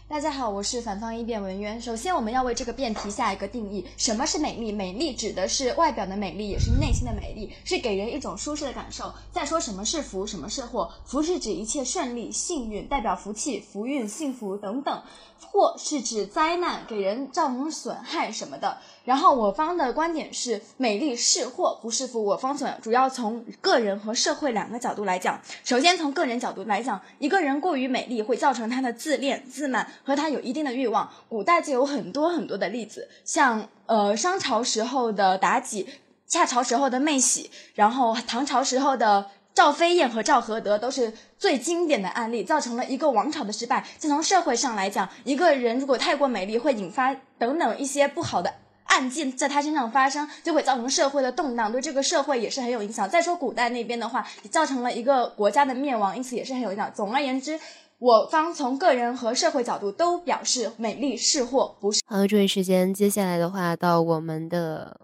大家好，我是反方一辩文渊。首先，我们要为这个辩题下一个定义：什么是美丽？美丽指的是外表的美丽，也是内心的美丽，是给人一种舒适的感受。再说，什么是福？什么是祸？福是指一切顺利、幸运，代表福气、福运、幸福等等；祸是指灾难，给人造成损害什么的。然后我方的观点是，美丽是祸不是福。我方所主要从个人和社会两个角度来讲。首先从个人角度来讲，一个人过于美丽会造成他的自恋、自满和他有一定的欲望。古代就有很多很多的例子，像呃商朝时候的妲己，夏朝时候的妹喜，然后唐朝时候的赵飞燕和赵合德都是最经典的案例，造成了一个王朝的失败。就从社会上来讲，一个人如果太过美丽，会引发等等一些不好的案件在他身上发生，就会造成社会的动荡，对这个社会也是很有影响。再说古代那边的话，也造成了一个国家的灭亡，因此也是很有影响。总而言之，我方从个人和社会角度都表示美丽是祸，不是。好，注意时间，接下来的话到我们的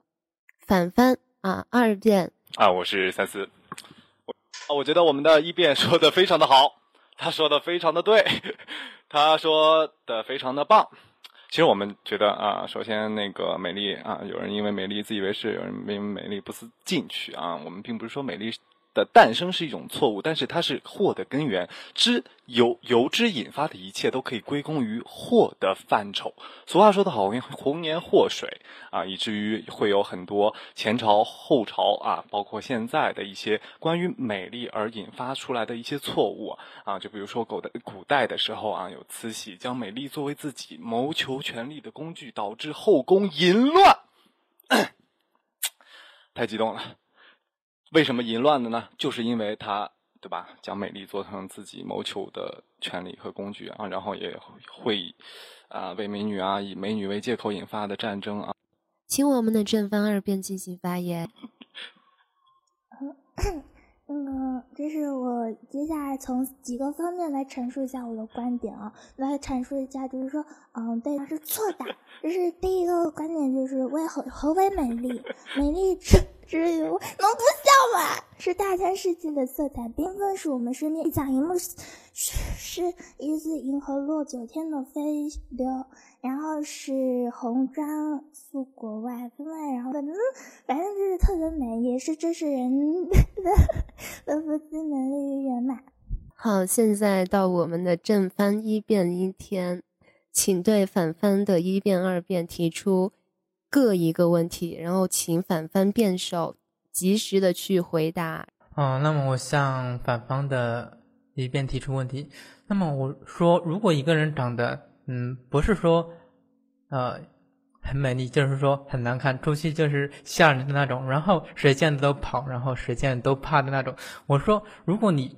反翻啊，二辩啊，我是三思。啊，我觉得我们的一辩说的非常的好，他说的非常的对，他说的非常的棒。其实我们觉得啊，首先那个美丽啊，有人因为美丽自以为是，有人因为美丽不思进取啊。我们并不是说美丽。的诞生是一种错误，但是它是祸的根源，之由由之引发的一切都可以归功于祸的范畴。俗话说得好，红颜祸水啊，以至于会有很多前朝后朝啊，包括现在的一些关于美丽而引发出来的一些错误啊，就比如说古的古代的时候啊，有慈禧将美丽作为自己谋求权力的工具，导致后宫淫乱，太激动了。为什么淫乱的呢？就是因为他，对吧？将美丽做成自己谋求的权利和工具啊，然后也会啊为美女啊以美女为借口引发的战争啊。请我们的正方二辩进行发言。那 个，这是我接下来从几个方面来陈述一下我的观点啊，来阐述一下，就是说，嗯，对，是错的。这是第一个观点，就是为何何为美丽？美丽是。只有能不笑吗？是大千世界的色彩缤纷，是我们身边一草一幕，是一字银河落九天的飞流，然后是红妆素国外分外，然后反正反正就是特别美，也是这是人的的夫妻能力圆满。好，现在到我们的正翻一辩一天，请对反翻的一辩二辩提出。各一个问题，然后请反方辩手及时的去回答。哦，那么我向反方的一辩提出问题。那么我说，如果一个人长得，嗯，不是说，呃，很美丽，就是说很难看，出去就是吓人的那种，然后谁见都跑，然后谁见都怕的那种。我说，如果你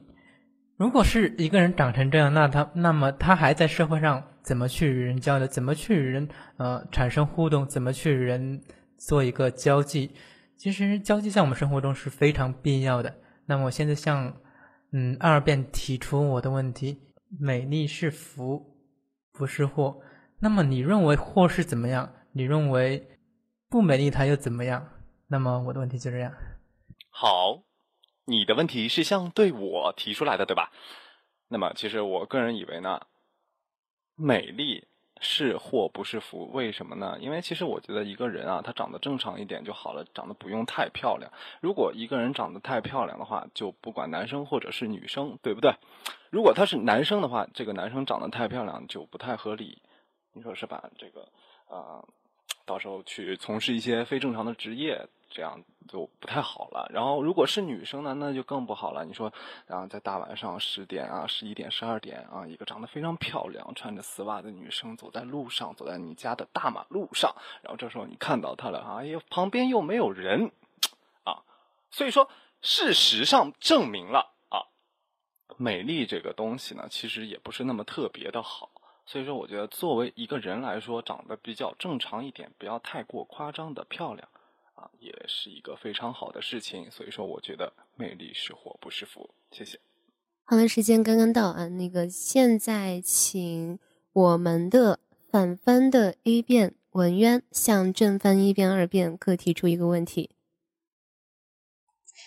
如果是一个人长成这样，那他那么他还在社会上。怎么去与人交流？怎么去与人呃产生互动？怎么去与人做一个交际？其实交际在我们生活中是非常必要的。那么我现在向嗯二辩提出我的问题：美丽是福，不是祸。那么你认为祸是怎么样？你认为不美丽它又怎么样？那么我的问题就这样。好，你的问题是向对我提出来的，对吧？那么其实我个人以为呢。美丽是祸不是福？为什么呢？因为其实我觉得一个人啊，他长得正常一点就好了，长得不用太漂亮。如果一个人长得太漂亮的话，就不管男生或者是女生，对不对？如果他是男生的话，这个男生长得太漂亮就不太合理，你说是吧？这个啊，到时候去从事一些非正常的职业。这样就不太好了。然后，如果是女生呢，那就更不好了。你说，然后在大晚上十点啊、十一点、十二点啊，一个长得非常漂亮、穿着丝袜的女生走在路上，走在你家的大马路上，然后这时候你看到她了啊，哎呦，旁边又没有人啊。所以说，事实上证明了啊，美丽这个东西呢，其实也不是那么特别的好。所以说，我觉得作为一个人来说，长得比较正常一点，不要太过夸张的漂亮。啊，也是一个非常好的事情，所以说我觉得魅力是祸不是福。谢谢。好的，时间刚刚到啊，那个现在请我们的反方的一辩文渊向正方一辩二辩各提出一个问题。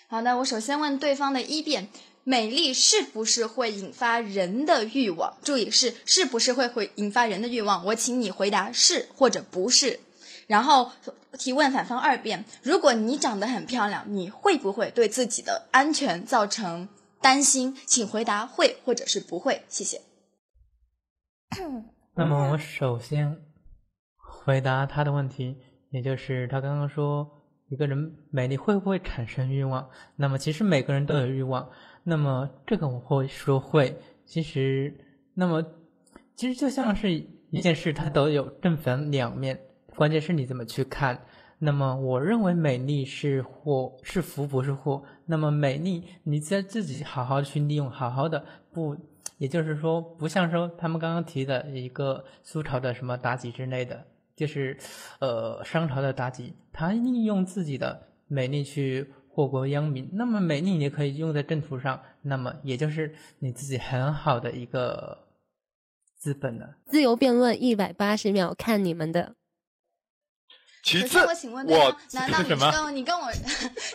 好的，我首先问对方的一辩：美丽是不是会引发人的欲望？注意是是不是会会引发人的欲望？我请你回答是或者不是。然后提问反方二辩：如果你长得很漂亮，你会不会对自己的安全造成担心？请回答会或者是不会。谢谢。那么我首先回答他的问题，也就是他刚刚说一个人美丽会不会产生欲望？那么其实每个人都有欲望。那么这个我会说会。其实，那么其实就像是一件事，它都有正反两面。关键是你怎么去看，那么我认为美丽是祸，是福不是祸。那么美丽，你在自己好好去利用，好好的不，也就是说，不像说他们刚刚提的一个苏朝的什么妲己之类的，就是呃商朝的妲己，她利用自己的美丽去祸国殃民。那么美丽也可以用在正途上，那么也就是你自己很好的一个资本了。自由辩论一百八十秒，看你们的。其次，我请问对方，难道你跟你跟我？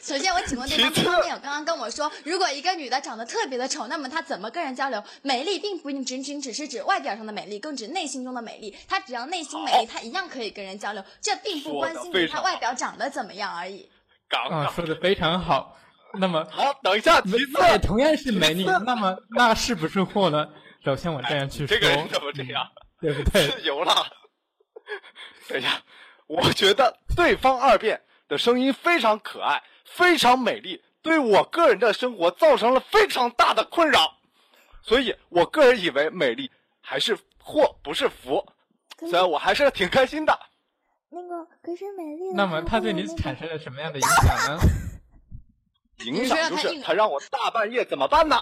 首先，我请问对方，对方没有刚刚跟我说，如果一个女的长得特别的丑，那么她怎么跟人交流？美丽并不仅仅只是指外表上的美丽，更指内心中的美丽。她只要内心美丽，她一样可以跟人交流。这并不关心她外表长得怎么样而已。啊，说的非常好。那么好，等一下，其次也同样是美丽，那么那是不是货呢？首先我这样去说，这个人怎么这样？对不对？自由了。等一下。我觉得对方二辩的声音非常可爱，非常美丽，对我个人的生活造成了非常大的困扰，所以我个人以为美丽还是祸不是福，虽然我还是挺开心的。那个可是美丽，那么他对你产生了什么样的影 响呢？影响就是他让我大半夜怎么办呢？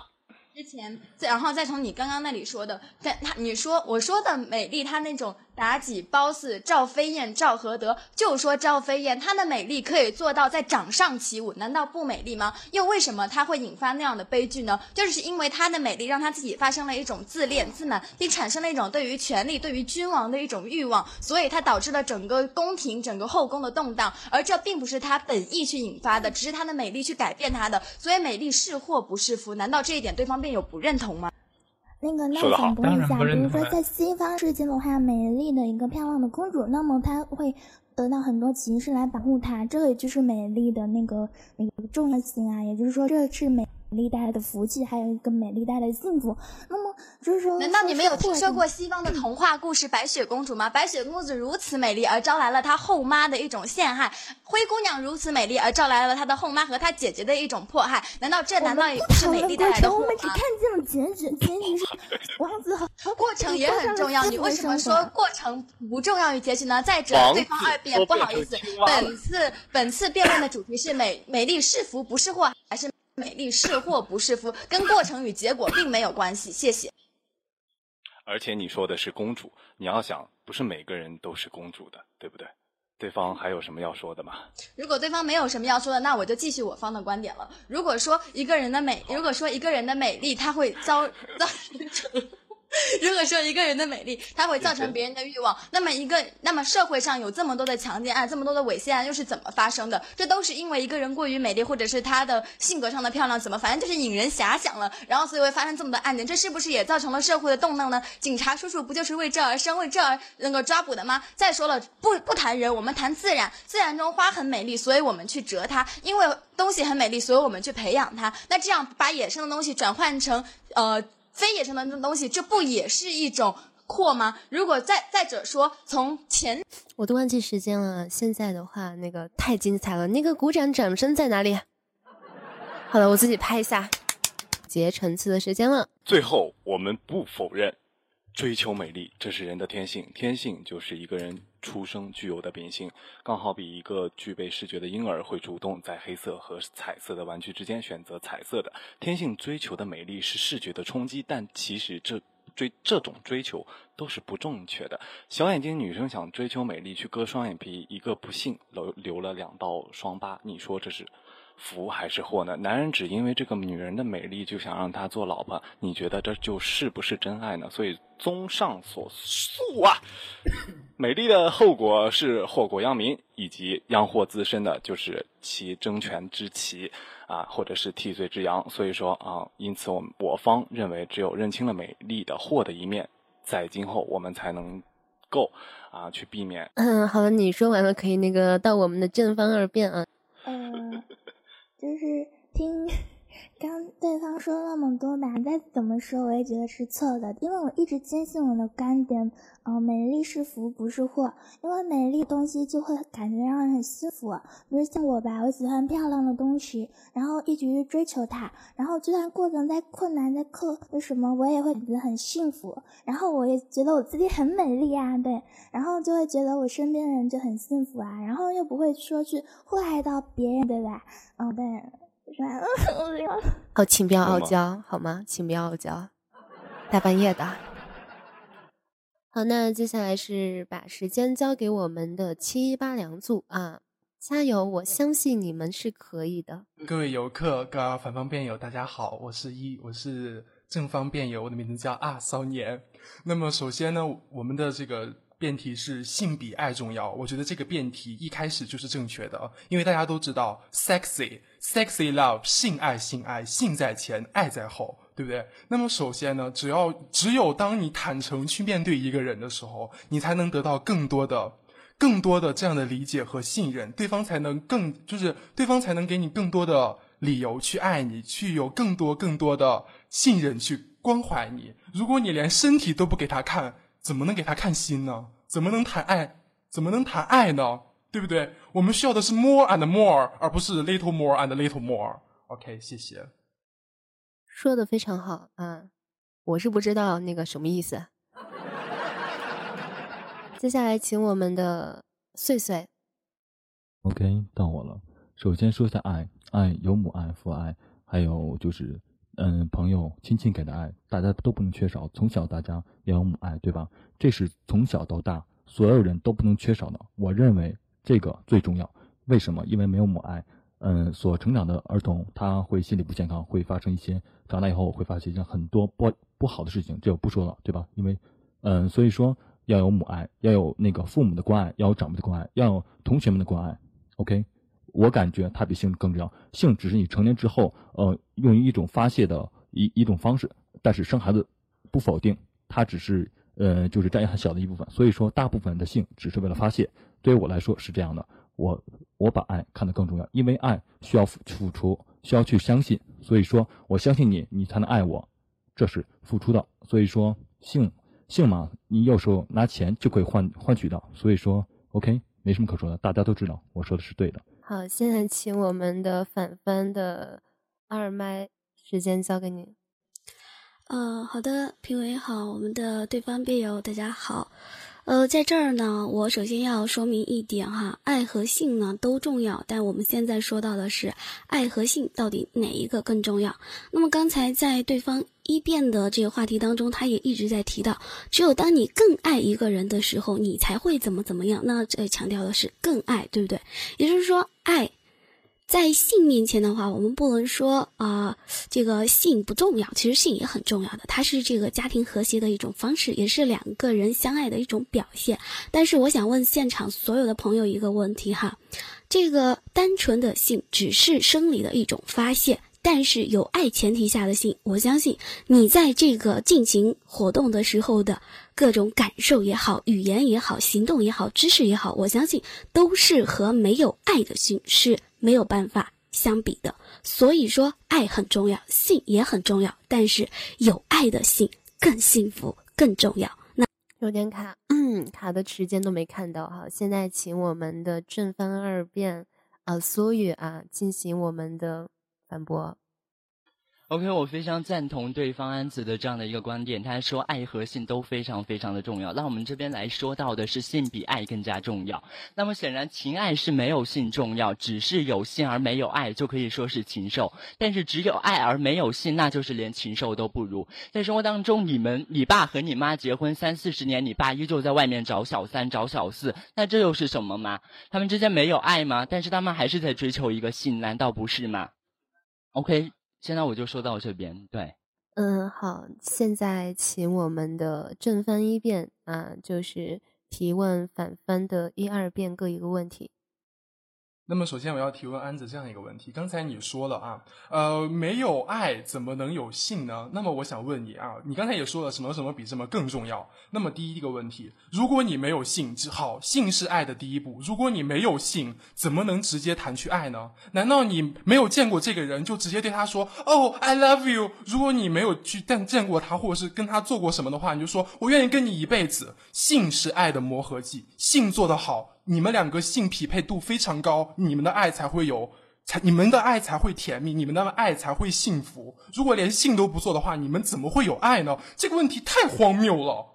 之前，然后再从你刚刚那里说的，但他你说我说的美丽，她那种。妲己、褒姒、赵飞燕、赵合德，就说赵飞燕她的美丽可以做到在掌上起舞，难道不美丽吗？又为什么她会引发那样的悲剧呢？就是因为她的美丽让她自己发生了一种自恋、自满，并产生了一种对于权力、对于君王的一种欲望，所以她导致了整个宫廷、整个后宫的动荡。而这并不是她本意去引发的，只是她的美丽去改变她的。所以美丽是祸不是福？难道这一点对方便有不认同吗？那个，那我想问一下，比如说在西方世界的话，美丽的一个漂亮的公主，那么她会得到很多骑士来保护她，这个就是美丽的那个那个重要性啊，也就是说这是美。美丽带来的福气，还有一个美丽带来的幸福。那么就是说，难道你没有听说过西方的童话故事《白雪公主》吗？白雪公主如此美丽，而招来了她后妈的一种陷害；灰姑娘如此美丽，而招来了她的后妈和她姐姐的一种迫害。难道这难道也不是美丽带来的祸吗？我们只看见了结局，结局是 王子和过程也很重要。你为什么说过程不重要于结局呢？再者，对方二辩，不好意思，本次本次辩论的主题是美美丽是福不是祸，还是？美丽是祸不是福，跟过程与结果并没有关系。谢谢。而且你说的是公主，你要想，不是每个人都是公主的，对不对？对方还有什么要说的吗？如果对方没有什么要说的，那我就继续我方的观点了。如果说一个人的美，如果说一个人的美丽，他会遭 遭成。如果说一个人的美丽，它会造成别人的欲望，那么一个，那么社会上有这么多的强奸案，这么多的猥亵案，又是怎么发生的？这都是因为一个人过于美丽，或者是她的性格上的漂亮，怎么，反正就是引人遐想了，然后所以会发生这么多案件，这是不是也造成了社会的动荡呢？警察叔叔不就是为这而生，为这而那个抓捕的吗？再说了，不不谈人，我们谈自然，自然中花很美丽，所以我们去折它；因为东西很美丽，所以我们去培养它。那这样把野生的东西转换成呃。非野生的这东西，这不也是一种扩吗？如果再再者说，从前我都忘记时间了。现在的话，那个太精彩了，那个鼓掌掌声在哪里？好了，我自己拍一下。结层次的时间了。最后，我们不否认。追求美丽，这是人的天性。天性就是一个人出生具有的秉性。刚好比一个具备视觉的婴儿会主动在黑色和彩色的玩具之间选择彩色的。天性追求的美丽是视觉的冲击，但其实这追这种追求都是不正确的。小眼睛女生想追求美丽，去割双眼皮，一个不幸留留了两道双疤。你说这是？福还是祸呢？男人只因为这个女人的美丽就想让她做老婆，你觉得这就是不是真爱呢？所以，综上所述啊，美丽的后果是祸国殃民，以及殃祸自身的就是其争权之旗啊，或者是替罪之羊。所以说啊，因此我我方认为，只有认清了美丽的祸的一面，在今后我们才能够啊去避免。嗯，好了，你说完了，可以那个到我们的正方二辩啊。嗯。就是听 刚说了嘛。么多吧，再怎么说我也觉得是错的，因为我一直坚信我的观点，嗯，美丽是福不是祸，因为美丽的东西就会感觉让人很幸福。比如像我吧，我喜欢漂亮的东西，然后一直去追求它，然后就算过程再困难再刻为什么，我也会感觉很幸福。然后我也觉得我自己很美丽啊，对，然后就会觉得我身边的人就很幸福啊，然后又不会说去祸害到别人，对吧？哦，对。好，请不要傲娇，好吗？请不要傲娇，大半夜的。好，那接下来是把时间交给我们的七一八两组啊，加油！我相信你们是可以的。各位游客、各反方辩友，大家好，我是一，我是正方辩友，我的名字叫啊骚年。那么首先呢，我们的这个。辩题是性比爱重要，我觉得这个辩题一开始就是正确的，因为大家都知道，sexy sexy love 性爱性爱性在前爱在后，对不对？那么首先呢，只要只有当你坦诚去面对一个人的时候，你才能得到更多的更多的这样的理解和信任，对方才能更就是对方才能给你更多的理由去爱你，去有更多更多的信任去关怀你。如果你连身体都不给他看。怎么能给他看心呢？怎么能谈爱？怎么能谈爱呢？对不对？我们需要的是 more and more，而不是 little more and little more。OK，谢谢。说的非常好啊，我是不知道那个什么意思。接下来请我们的碎碎。OK，到我了。首先说一下爱，爱有母爱、父爱，还有就是。嗯，朋友、亲戚给的爱，大家都不能缺少。从小大家要有母爱，对吧？这是从小到大所有人都不能缺少的。我认为这个最重要。为什么？因为没有母爱，嗯，所成长的儿童他会心理不健康，会发生一些长大以后会发生一些很多不不好的事情。这我不说了，对吧？因为，嗯，所以说要有母爱，要有那个父母的关爱，要有长辈的关爱，要有同学们的关爱。OK。我感觉它比性更重要，性只是你成年之后，呃，用于一种发泄的一一种方式。但是生孩子，不否定，它只是，呃，就是占很小的一部分。所以说，大部分的性只是为了发泄。对于我来说是这样的，我我把爱看得更重要，因为爱需要付出，需要去相信。所以说，我相信你，你才能爱我，这是付出的。所以说，性性嘛，你有时候拿钱就可以换换取到。所以说，OK，没什么可说的，大家都知道我说的是对的。好，现在请我们的反方的二麦时间交给你。呃，好的，评委好，我们的对方辩友大家好。呃，在这儿呢，我首先要说明一点哈，爱和性呢都重要，但我们现在说到的是爱和性到底哪一个更重要？那么刚才在对方一辩的这个话题当中，他也一直在提到，只有当你更爱一个人的时候，你才会怎么怎么样。那这强调的是更爱，对不对？也就是说，爱。在性面前的话，我们不能说啊，这个性不重要，其实性也很重要的，它是这个家庭和谐的一种方式，也是两个人相爱的一种表现。但是我想问现场所有的朋友一个问题哈，这个单纯的性只是生理的一种发泄，但是有爱前提下的性，我相信你在这个进行活动的时候的各种感受也好，语言也好，行动也好，知识也好，我相信都是和没有爱的性是。没有办法相比的，所以说爱很重要，性也很重要，但是有爱的性更幸福、更重要。那有点卡，嗯，卡的时间都没看到哈。现在请我们的正方二辩啊，苏雨啊，进行我们的反驳。OK，我非常赞同对方安子的这样的一个观点。他说爱和性都非常非常的重要。那我们这边来说到的是性比爱更加重要。那么显然情爱是没有性重要，只是有性而没有爱就可以说是禽兽。但是只有爱而没有性，那就是连禽兽都不如。在生活当中，你们你爸和你妈结婚三四十年，你爸依旧在外面找小三找小四，那这又是什么吗？他们之间没有爱吗？但是他们还是在追求一个性，难道不是吗？OK。现在我就说到这边，对，嗯，好，现在请我们的正翻一辩啊，就是提问反翻的一二辩各一个问题。那么，首先我要提问安子这样一个问题：刚才你说了啊，呃，没有爱怎么能有性呢？那么我想问你啊，你刚才也说了什么什么比什么更重要？那么第一个问题，如果你没有性，好性是爱的第一步。如果你没有性，怎么能直接谈去爱呢？难道你没有见过这个人就直接对他说“哦，I love you”？如果你没有去但见过他，或者是跟他做过什么的话，你就说“我愿意跟你一辈子”。性是爱的磨合剂，性做得好。你们两个性匹配度非常高，你们的爱才会有，才你们的爱才会甜蜜，你们的爱才会幸福。如果连性都不做的话，你们怎么会有爱呢？这个问题太荒谬了。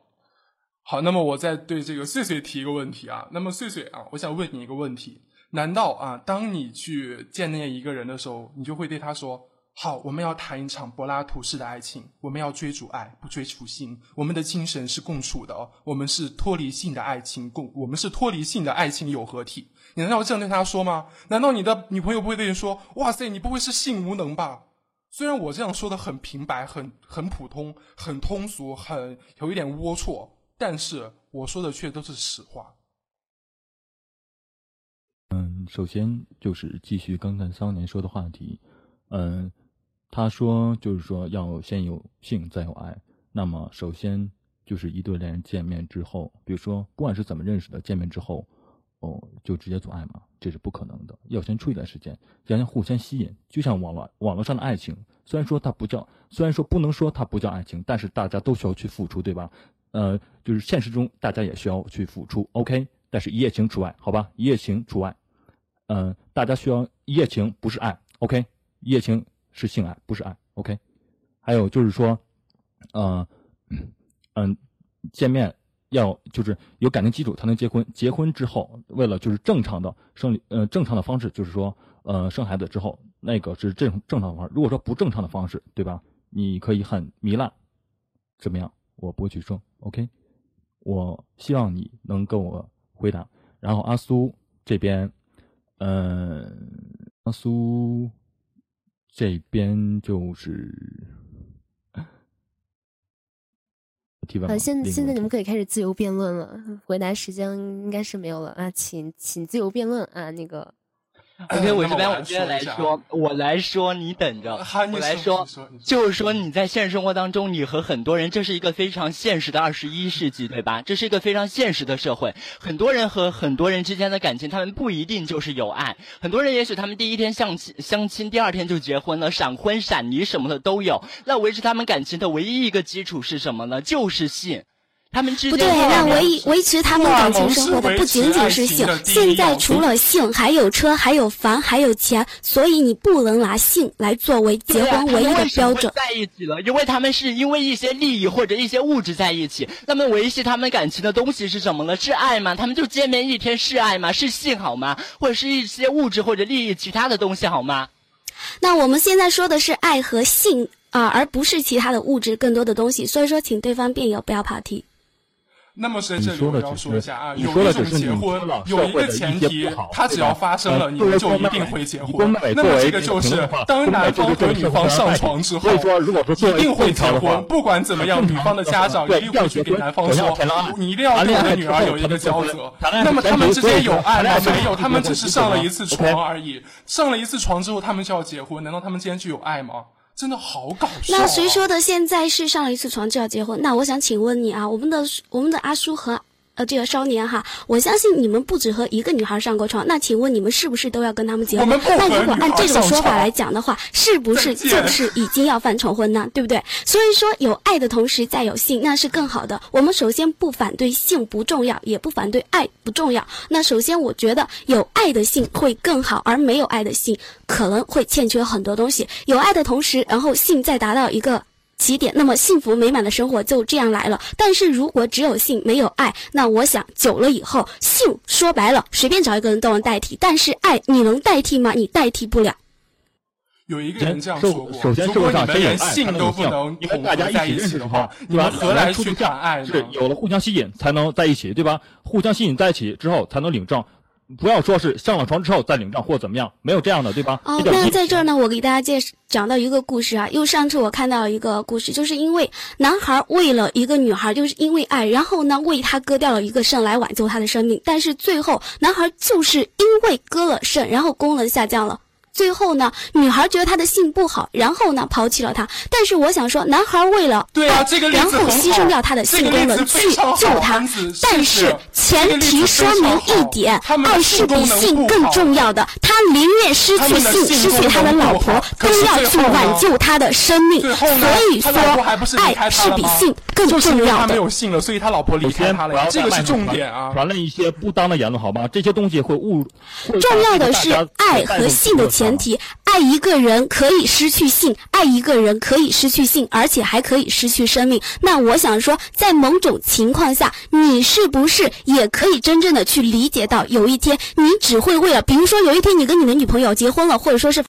好，那么我再对这个碎碎提一个问题啊。那么碎碎啊，我想问你一个问题：难道啊，当你去见那一个人的时候，你就会对他说？好，我们要谈一场柏拉图式的爱情。我们要追逐爱，不追逐性。我们的精神是共处的，我们是脱离性的爱情共，我们是脱离性的爱情有合体。你难道这样对他说吗？难道你的女朋友不会对你说：“哇塞，你不会是性无能吧？”虽然我这样说的很平白、很很普通、很通俗、很有一点龌龊，但是我说的却都是实话。嗯，首先就是继续刚才桑年说的话题，嗯。他说：“就是说，要先有性，再有爱。那么，首先就是一对恋人见面之后，比如说，不管是怎么认识的，见面之后，哦，就直接做爱嘛，这是不可能的。要先处一段时间，要先互相吸引。就像网络网络上的爱情，虽然说它不叫，虽然说不能说它不叫爱情，但是大家都需要去付出，对吧？呃，就是现实中大家也需要去付出，OK。但是一夜情除外，好吧？一夜情除外。嗯，大家需要一夜情不是爱，OK？一夜情。”是性爱，不是爱，OK。还有就是说，呃，嗯，见面要就是有感情基础才能结婚。结婚之后，为了就是正常的生理，呃，正常的方式就是说，呃，生孩子之后，那个是正正常的方式。如果说不正常的方式，对吧？你可以很糜烂，怎么样？我不会去说，OK。我希望你能跟我回答。然后阿苏这边，嗯，阿苏。这边就是 提问。好，现现在你们可以开始自由辩论了，回答时间应该是没有了啊，请请自由辩论啊，那个。OK，我这边我接着来说，我来说，你等着，我来说，就是说你在现实生活当中，你和很多人，这是一个非常现实的二十一世纪，对吧？这是一个非常现实的社会，很多人和很多人之间的感情，他们不一定就是有爱，很多人也许他们第一天相亲，相亲第二天就结婚了，闪婚闪离什么的都有。那维持他们感情的唯一一个基础是什么呢？就是性。他们之不对，那维维持他们感情生活的不仅仅是性，现在除了性，还有车，还有房，还有钱，所以你不能拿性来作为结婚唯一的标准。在一起了，因为他们是因为一些利益或者一些物质在一起。那么维系他们感情的东西是什么呢？是爱吗？他们就见面一天是爱吗？是性好吗？或者是一些物质或者利益其他的东西好吗？那我们现在说的是爱和性啊，而不是其他的物质更多的东西。所以说，请对方辩友不要跑题。那么在这里我要说一下啊，有一种结婚，有一个前提，它只要发生了，你们就一定会结婚。那么这个就是，当男方和女方上床之后，一定会结婚。不管怎么样，女方的家长一定会去给男方说，你一定要对我的女儿有一个交责。那么他们之间有爱吗？没有，他们只是上了一次床而已。上了一次床之后，他们就要结婚？难道他们之间就有爱吗？真的好搞笑！那谁说的？现在是上了一次床就要结婚？那我想请问你啊，我们的我们的阿叔和。呃，这个少年哈，我相信你们不止和一个女孩上过床，那请问你们是不是都要跟他们结婚？那如果按这种说法来讲的话，是不是就是已经要犯重婚呢？对不对？所以说有爱的同时再有性，那是更好的。我们首先不反对性不重要，也不反对爱不重要。那首先我觉得有爱的性会更好，而没有爱的性可能会欠缺很多东西。有爱的同时，然后性再达到一个。起点，那么幸福美满的生活就这样来了。但是如果只有性没有爱，那我想久了以后，性说白了随便找一个人都能代替，但是爱你能代替吗？你代替不了。有一个人这样说过：如果你们连性都不能同在在一起的话，你们何来去谈爱？是有了互相吸引才能在一起，对吧？互相吸引在一起之后才能领证。不要说是上了床之后再领证或怎么样，没有这样的，对吧？哦，那在这儿呢，我给大家介讲到一个故事啊，又上次我看到一个故事，就是因为男孩为了一个女孩，就是因为爱，然后呢为她割掉了一个肾来挽救她的生命，但是最后男孩就是因为割了肾，然后功能下降了。最后呢，女孩觉得他的性不好，然后呢抛弃了他。但是我想说，男孩为了对啊，这个然后牺牲掉他的性功能去救他。但是前提说明一点，爱是比性更重要的。他宁愿失去性，失去他的老婆，都要去挽救他的生命。所以说，爱是比性更重要的。他没有性了，所以他老婆离开他了。这个是重点啊！传了一些不当的言论，好吗？这些东西会误。重要的是爱和性的。前提，爱一个人可以失去性，爱一个人可以失去性，而且还可以失去生命。那我想说，在某种情况下，你是不是也可以真正的去理解到，有一天你只会为了，比如说有一天你跟你的女朋友结婚了，或者说是。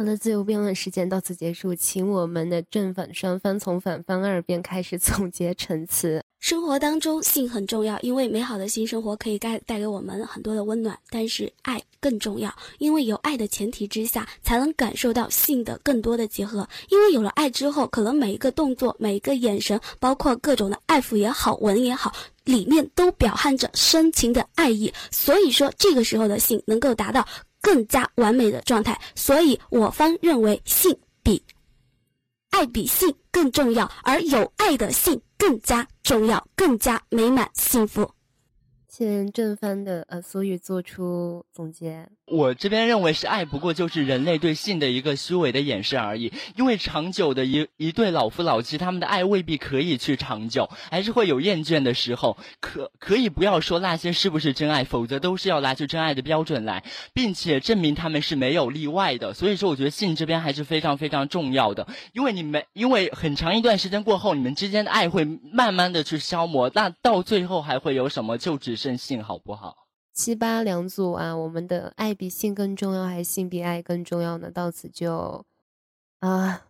好的，自由辩论时间到此结束，请我们的正反双方从反方二辩开始总结陈词。生活当中性很重要，因为美好的性生活可以带带给我们很多的温暖。但是爱更重要，因为有爱的前提之下，才能感受到性的更多的结合。因为有了爱之后，可能每一个动作、每一个眼神，包括各种的爱抚也好、吻也好，里面都表含着深情的爱意。所以说，这个时候的性能够达到。更加完美的状态，所以我方认为性比爱比性更重要，而有爱的性更加重要，更加美满幸福。请正方的呃所语做出总结。我这边认为是爱，不过就是人类对性的一个虚伪的掩饰而已。因为长久的一一对老夫老妻，他们的爱未必可以去长久，还是会有厌倦的时候。可可以不要说那些是不是真爱，否则都是要拿出真爱的标准来，并且证明他们是没有例外的。所以说，我觉得性这边还是非常非常重要的。因为你们因为很长一段时间过后，你们之间的爱会慢慢的去消磨，那到最后还会有什么？就只是剩性，好不好？七八两组啊，我们的爱比性更重要，还是性比爱更重要呢？到此就啊，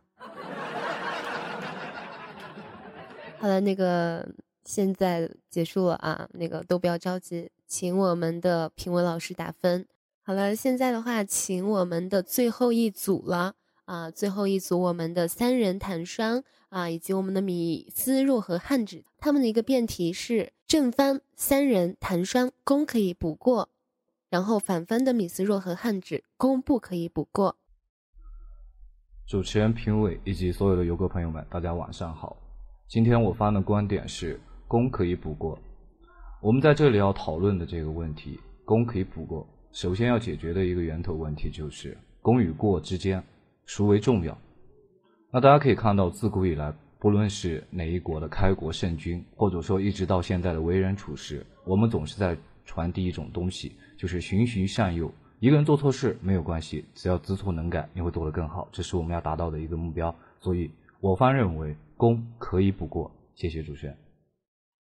好了，那个现在结束了啊，那个都不要着急，请我们的评委老师打分。好了，现在的话，请我们的最后一组了啊，最后一组我们的三人弹双。啊，以及我们的米斯若和汉纸，他们的一个辩题是正方三人弹双攻可以补过，然后反方的米斯若和汉纸攻不可以补过。主持人、评委以及所有的游客朋友们，大家晚上好。今天我发的观点是攻可以补过。我们在这里要讨论的这个问题，攻可以补过，首先要解决的一个源头问题就是攻与过之间孰为重要。那大家可以看到，自古以来，不论是哪一国的开国圣君，或者说一直到现在的为人处事，我们总是在传递一种东西，就是循循善诱。一个人做错事没有关系，只要知错能改，你会做得更好，这是我们要达到的一个目标。所以，我方认为功可以补过。谢谢主持人。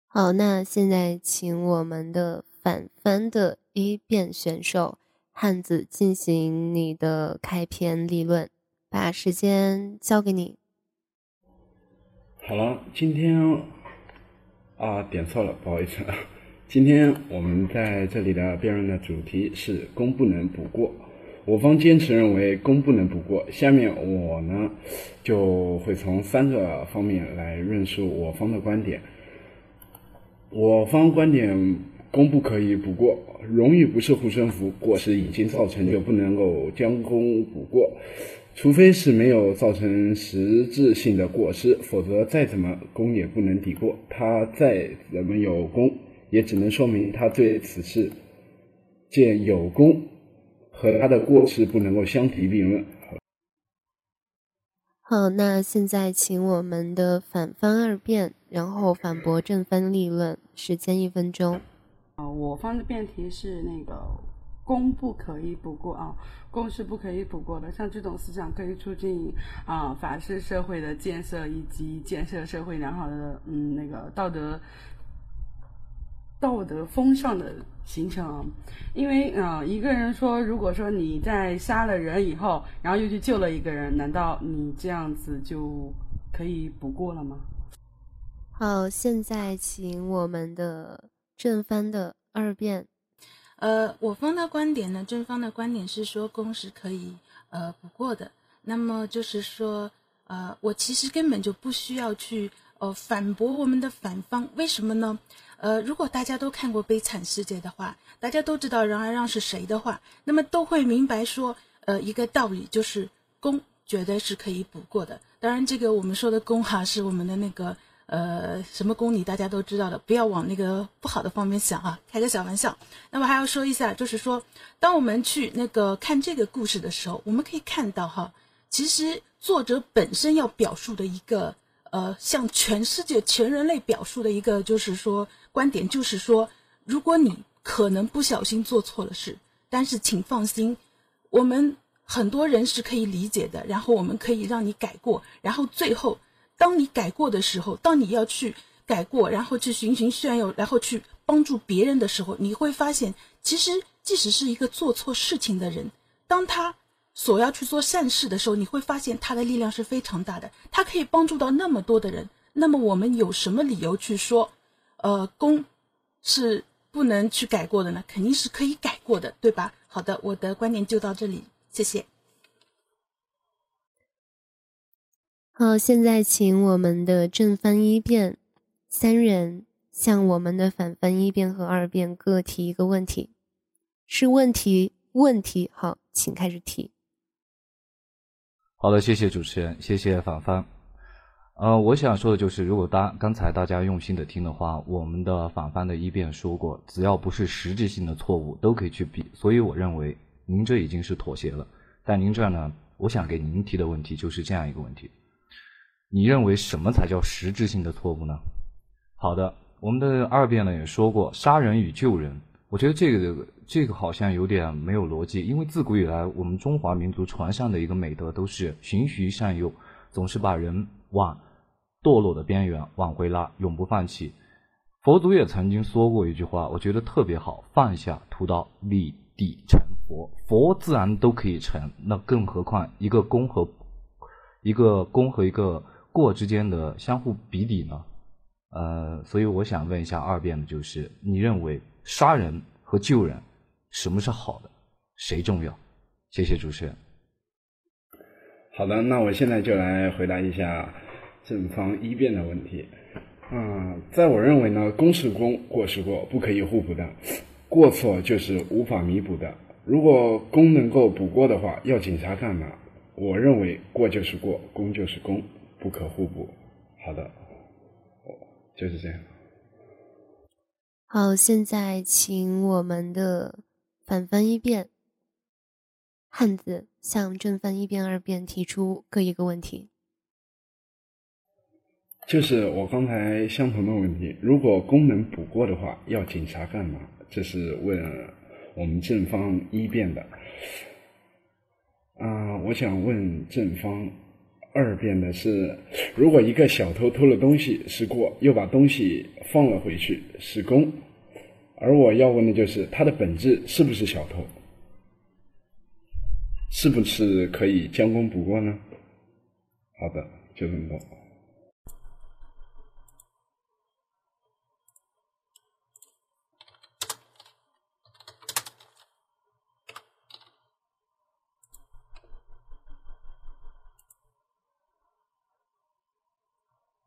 好，那现在请我们的反方的一辩选手汉子进行你的开篇立论。把时间交给你。好了，今天啊，点错了，不好意思。今天我们在这里的辩论的主题是“功不能补过”，我方坚持认为“功不能补过”。下面我呢就会从三个方面来论述我方的观点。我方观点：功不可以补过，荣誉不是护身符，过失已经造成就不能够将功补过。除非是没有造成实质性的过失，否则再怎么功也不能抵过。他再怎么有功，也只能说明他对此事见有功和他的过失不能够相提并论。好，那现在请我们的反方二辩，然后反驳正方立论，时间一分钟。啊，我方的辩题是那个。功不可以补过啊，功是不可以补过的。像这种思想可以促进啊法治社会的建设，以及建设社会良好的嗯那个道德道德风尚的形成。因为啊一个人说，如果说你在杀了人以后，然后又去救了一个人，难道你这样子就可以补过了吗？好，现在请我们的正方的二辩。呃，我方的观点呢，正方的观点是说公是可以呃补过的。那么就是说，呃，我其实根本就不需要去呃反驳我们的反方，为什么呢？呃，如果大家都看过《悲惨世界》的话，大家都知道让让是谁的话，那么都会明白说，呃，一个道理就是公绝对是可以补过的。当然，这个我们说的公哈是我们的那个呃什么公理，大家都知道的，不要往那个不好的方面想啊，开个小玩笑。那么还要说一下，就是说，当我们去那个看这个故事的时候，我们可以看到哈，其实作者本身要表述的一个呃，向全世界、全人类表述的一个，就是说。观点就是说，如果你可能不小心做错了事，但是请放心，我们很多人是可以理解的，然后我们可以让你改过，然后最后，当你改过的时候，当你要去改过，然后去循循善诱，然后去帮助别人的时候，你会发现，其实即使是一个做错事情的人，当他所要去做善事的时候，你会发现他的力量是非常大的，他可以帮助到那么多的人。那么我们有什么理由去说？呃，公是不能去改过的呢，肯定是可以改过的，对吧？好的，我的观点就到这里，谢谢。好，现在请我们的正翻一辩三人向我们的反翻一辩和二辩各提一个问题，是问题问题。好，请开始提。好的，谢谢主持人，谢谢反方。呃，我想说的就是，如果大刚才大家用心的听的话，我们的反方的一辩说过，只要不是实质性的错误，都可以去比。所以我认为您这已经是妥协了。但您这儿呢，我想给您提的问题就是这样一个问题：你认为什么才叫实质性的错误呢？好的，我们的二辩呢也说过，杀人与救人，我觉得这个这个好像有点没有逻辑，因为自古以来我们中华民族传上的一个美德都是循循善诱，总是把人。往堕落的边缘往回拉，永不放弃。佛祖也曾经说过一句话，我觉得特别好：放下屠刀，立地成佛。佛自然都可以成，那更何况一个功和一个功和一个过之间的相互比拟呢？呃，所以我想问一下二辩的就是：你认为杀人和救人，什么是好的？谁重要？谢谢主持人。好的，那我现在就来回答一下。正方一辩的问题，啊，在我认为呢，功是功，过是过，不可以互补的，过错就是无法弥补的。如果功能够补过的话，要警察干嘛？我认为过就是过，功就是功，不可互补。好的，就是这样。好，现在请我们的反方一辩汉字向正方一辩二辩提出各一个问题。就是我刚才相同的问题，如果功能补过的话，要警察干嘛？这是问我们正方一辩的。啊，我想问正方二辩的是，如果一个小偷偷了东西是过，又把东西放了回去是公，而我要问的就是他的本质是不是小偷？是不是可以将功补过呢？好的，就这么多。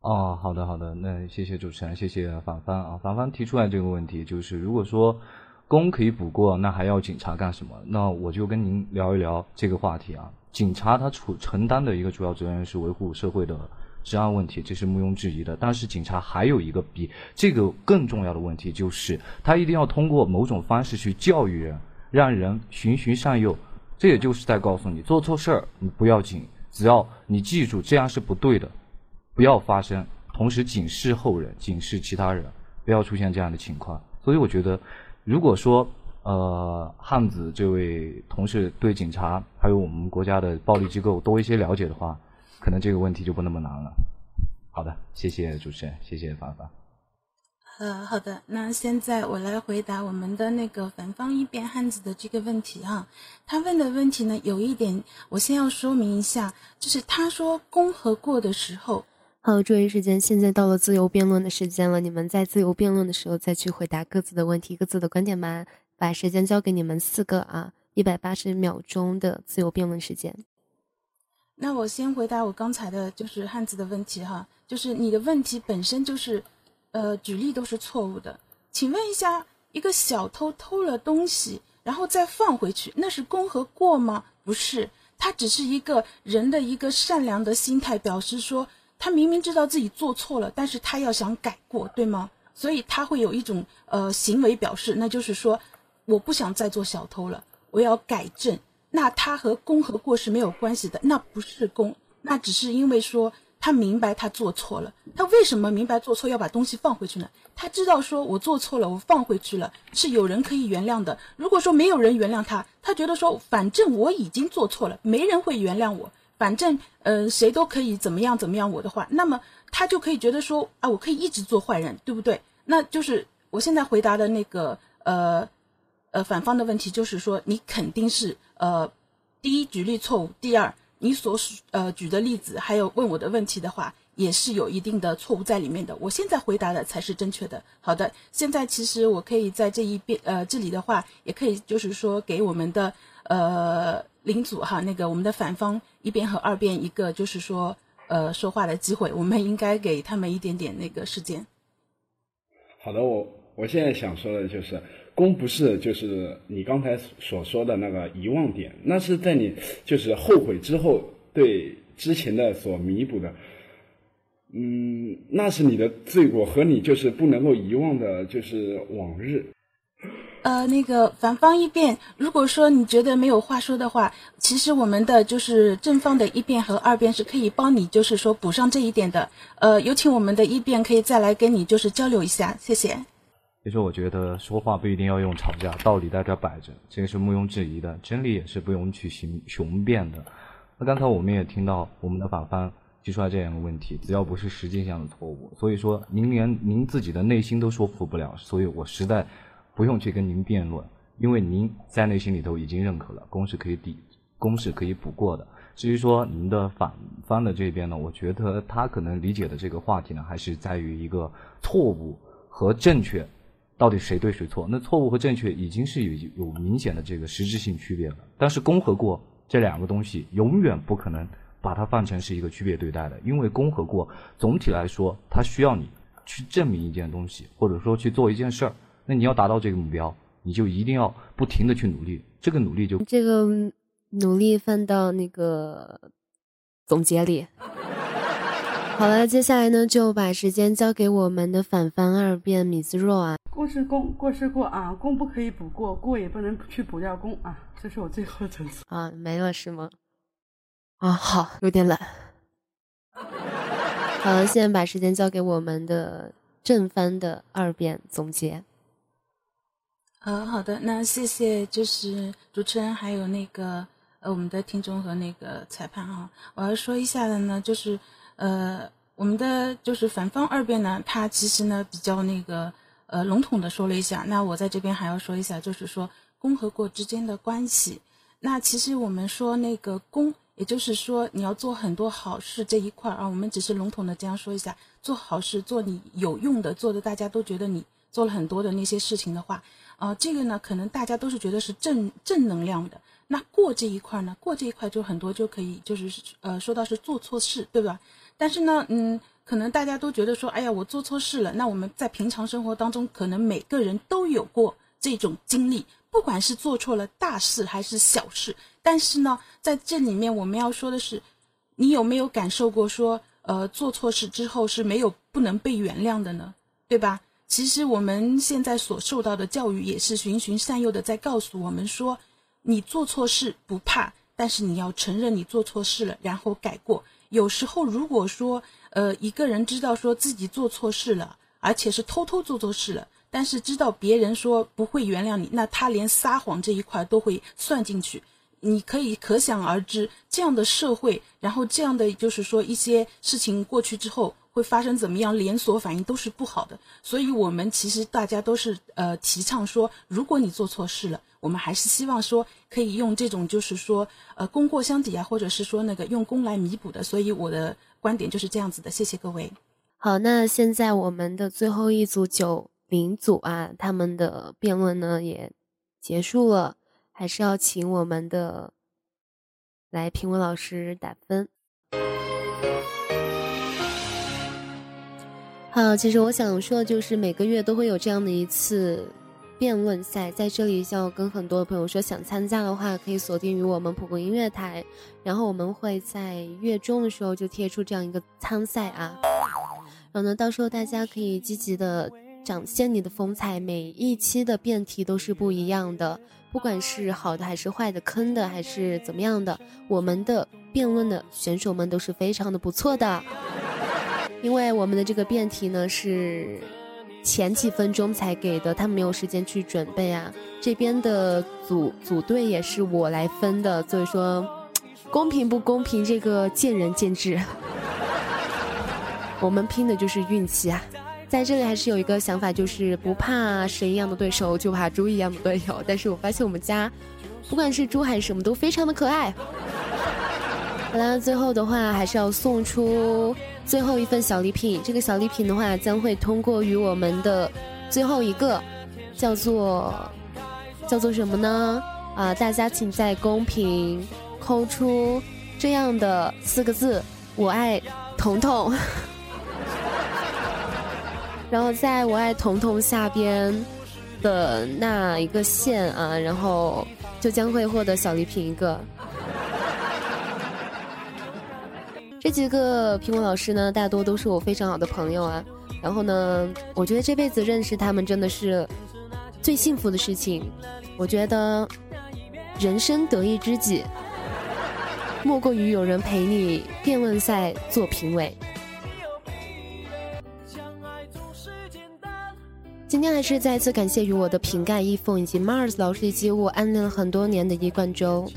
哦，好的好的，那谢谢主持人，谢谢反方啊，反方提出来这个问题，就是如果说公可以补过，那还要警察干什么？那我就跟您聊一聊这个话题啊。警察他处承担的一个主要责任是维护社会的治安问题，这是毋庸置疑的。但是警察还有一个比这个更重要的问题，就是他一定要通过某种方式去教育人，让人循循善诱。这也就是在告诉你，做错事儿你不要紧，只要你记住这样是不对的。不要发生，同时警示后人，警示其他人，不要出现这样的情况。所以我觉得，如果说呃汉子这位同事对警察还有我们国家的暴力机构多一些了解的话，可能这个问题就不那么难了。好的，谢谢主持人，谢谢凡凡。呃，好的，那现在我来回答我们的那个反方一辩汉子的这个问题哈。他问的问题呢，有一点我先要说明一下，就是他说公和过的时候。好，注意时间，现在到了自由辩论的时间了。你们在自由辩论的时候再去回答各自的问题、各自的观点吧。把时间交给你们四个啊，一百八十秒钟的自由辩论时间。那我先回答我刚才的就是汉字的问题哈，就是你的问题本身就是，呃，举例都是错误的。请问一下，一个小偷偷了东西，然后再放回去，那是功和过吗？不是，他只是一个人的一个善良的心态，表示说他明明知道自己做错了，但是他要想改过，对吗？所以他会有一种呃行为表示，那就是说我不想再做小偷了，我要改正。那他和功和过是没有关系的，那不是功，那只是因为说他明白他做错了。他为什么明白做错要把东西放回去呢？他知道说我做错了，我放回去了是有人可以原谅的。如果说没有人原谅他，他觉得说反正我已经做错了，没人会原谅我，反正呃谁都可以怎么样怎么样我的话，那么他就可以觉得说啊我可以一直做坏人，对不对？那就是我现在回答的那个呃。呃，反方的问题就是说，你肯定是呃，第一举例错误，第二你所呃举的例子，还有问我的问题的话，也是有一定的错误在里面的。我现在回答的才是正确的。好的，现在其实我可以在这一边呃这里的话，也可以就是说给我们的呃领组哈，那个我们的反方一边和二边一个就是说呃说话的机会，我们应该给他们一点点那个时间。好的，我我现在想说的就是。功不是就是你刚才所说的那个遗忘点，那是在你就是后悔之后对之前的所弥补的，嗯，那是你的罪过和你就是不能够遗忘的，就是往日。呃，那个反方一辩，如果说你觉得没有话说的话，其实我们的就是正方的一辩和二辩是可以帮你就是说补上这一点的。呃，有请我们的一辩可以再来跟你就是交流一下，谢谢。其实我觉得说话不一定要用吵架，道理在这摆着，这个是毋庸置疑的，真理也是不用去雄雄辩的。那刚才我们也听到我们的法官提出来这样的问题，只要不是实际上的错误，所以说您连您自己的内心都说服不了，所以我实在不用去跟您辩论，因为您在内心里头已经认可了公是可以抵，公是可以补过的。至于说您的反方的这边呢，我觉得他可能理解的这个话题呢，还是在于一个错误和正确。到底谁对谁错？那错误和正确已经是有有明显的这个实质性区别了。但是公和过这两个东西永远不可能把它放成是一个区别对待的，因为公和过总体来说它需要你去证明一件东西，或者说去做一件事儿。那你要达到这个目标，你就一定要不停的去努力。这个努力就这个努力放到那个总结里。好了，接下来呢就把时间交给我们的反方二辩米兹若啊。过是功，过是过啊，功不可以补过，过也不能去补掉功啊。这是我最后的陈词啊，没了是吗？啊，好，有点懒。好了，现在把时间交给我们的正方的二辩总结。呃，好的，那谢谢，就是主持人还有那个呃我们的听众和那个裁判啊，我要说一下的呢，就是。呃，我们的就是反方二辩呢，他其实呢比较那个呃笼统的说了一下。那我在这边还要说一下，就是说功和过之间的关系。那其实我们说那个功，也就是说你要做很多好事这一块啊，我们只是笼统的这样说一下，做好事，做你有用的，做的大家都觉得你做了很多的那些事情的话，啊，这个呢可能大家都是觉得是正正能量的。那过这一块呢，过这一块就很多就可以就是呃说到是做错事，对吧？但是呢，嗯，可能大家都觉得说，哎呀，我做错事了。那我们在平常生活当中，可能每个人都有过这种经历，不管是做错了大事还是小事。但是呢，在这里面我们要说的是，你有没有感受过说，呃，做错事之后是没有不能被原谅的呢？对吧？其实我们现在所受到的教育也是循循善诱的，在告诉我们说，你做错事不怕，但是你要承认你做错事了，然后改过。有时候，如果说，呃，一个人知道说自己做错事了，而且是偷偷做错事了，但是知道别人说不会原谅你，那他连撒谎这一块都会算进去。你可以可想而知，这样的社会，然后这样的就是说一些事情过去之后会发生怎么样连锁反应都是不好的。所以，我们其实大家都是呃提倡说，如果你做错事了。我们还是希望说可以用这种就是说呃功过相抵啊，或者是说那个用功来弥补的，所以我的观点就是这样子的。谢谢各位。好，那现在我们的最后一组九零组啊，他们的辩论呢也结束了，还是要请我们的来评委老师打分。好，其实我想说的就是每个月都会有这样的一次辩论赛，在这里要跟很多的朋友说，想参加的话可以锁定于我们蒲公音乐台，然后我们会在月中的时候就贴出这样一个参赛啊，然后呢，到时候大家可以积极的展现你的风采，每一期的辩题都是不一样的，不管是好的还是坏的，坑的还是怎么样的，我们的辩论的选手们都是非常的不错的。因为我们的这个辩题呢是前几分钟才给的，他们没有时间去准备啊。这边的组组队也是我来分的，所以说公平不公平，这个见仁见智。我们拼的就是运气啊。在这里还是有一个想法，就是不怕神一样的对手，就怕猪一样的队友。但是我发现我们家不管是猪还是什么，都非常的可爱。好了，最后的话还是要送出。最后一份小礼品，这个小礼品的话将会通过于我们的最后一个，叫做叫做什么呢？啊，大家请在公屏扣出这样的四个字：我爱彤彤。然后在我爱彤彤下边的那一个线啊，然后就将会获得小礼品一个。这几个评委老师呢，大多都是我非常好的朋友啊。然后呢，我觉得这辈子认识他们真的是最幸福的事情。我觉得人生得意知己，莫过于有人陪你辩论赛做评委。今天还是再次感谢与我的瓶盖一凤以及 Mars 老师以及我暗恋了很多年的一冠周。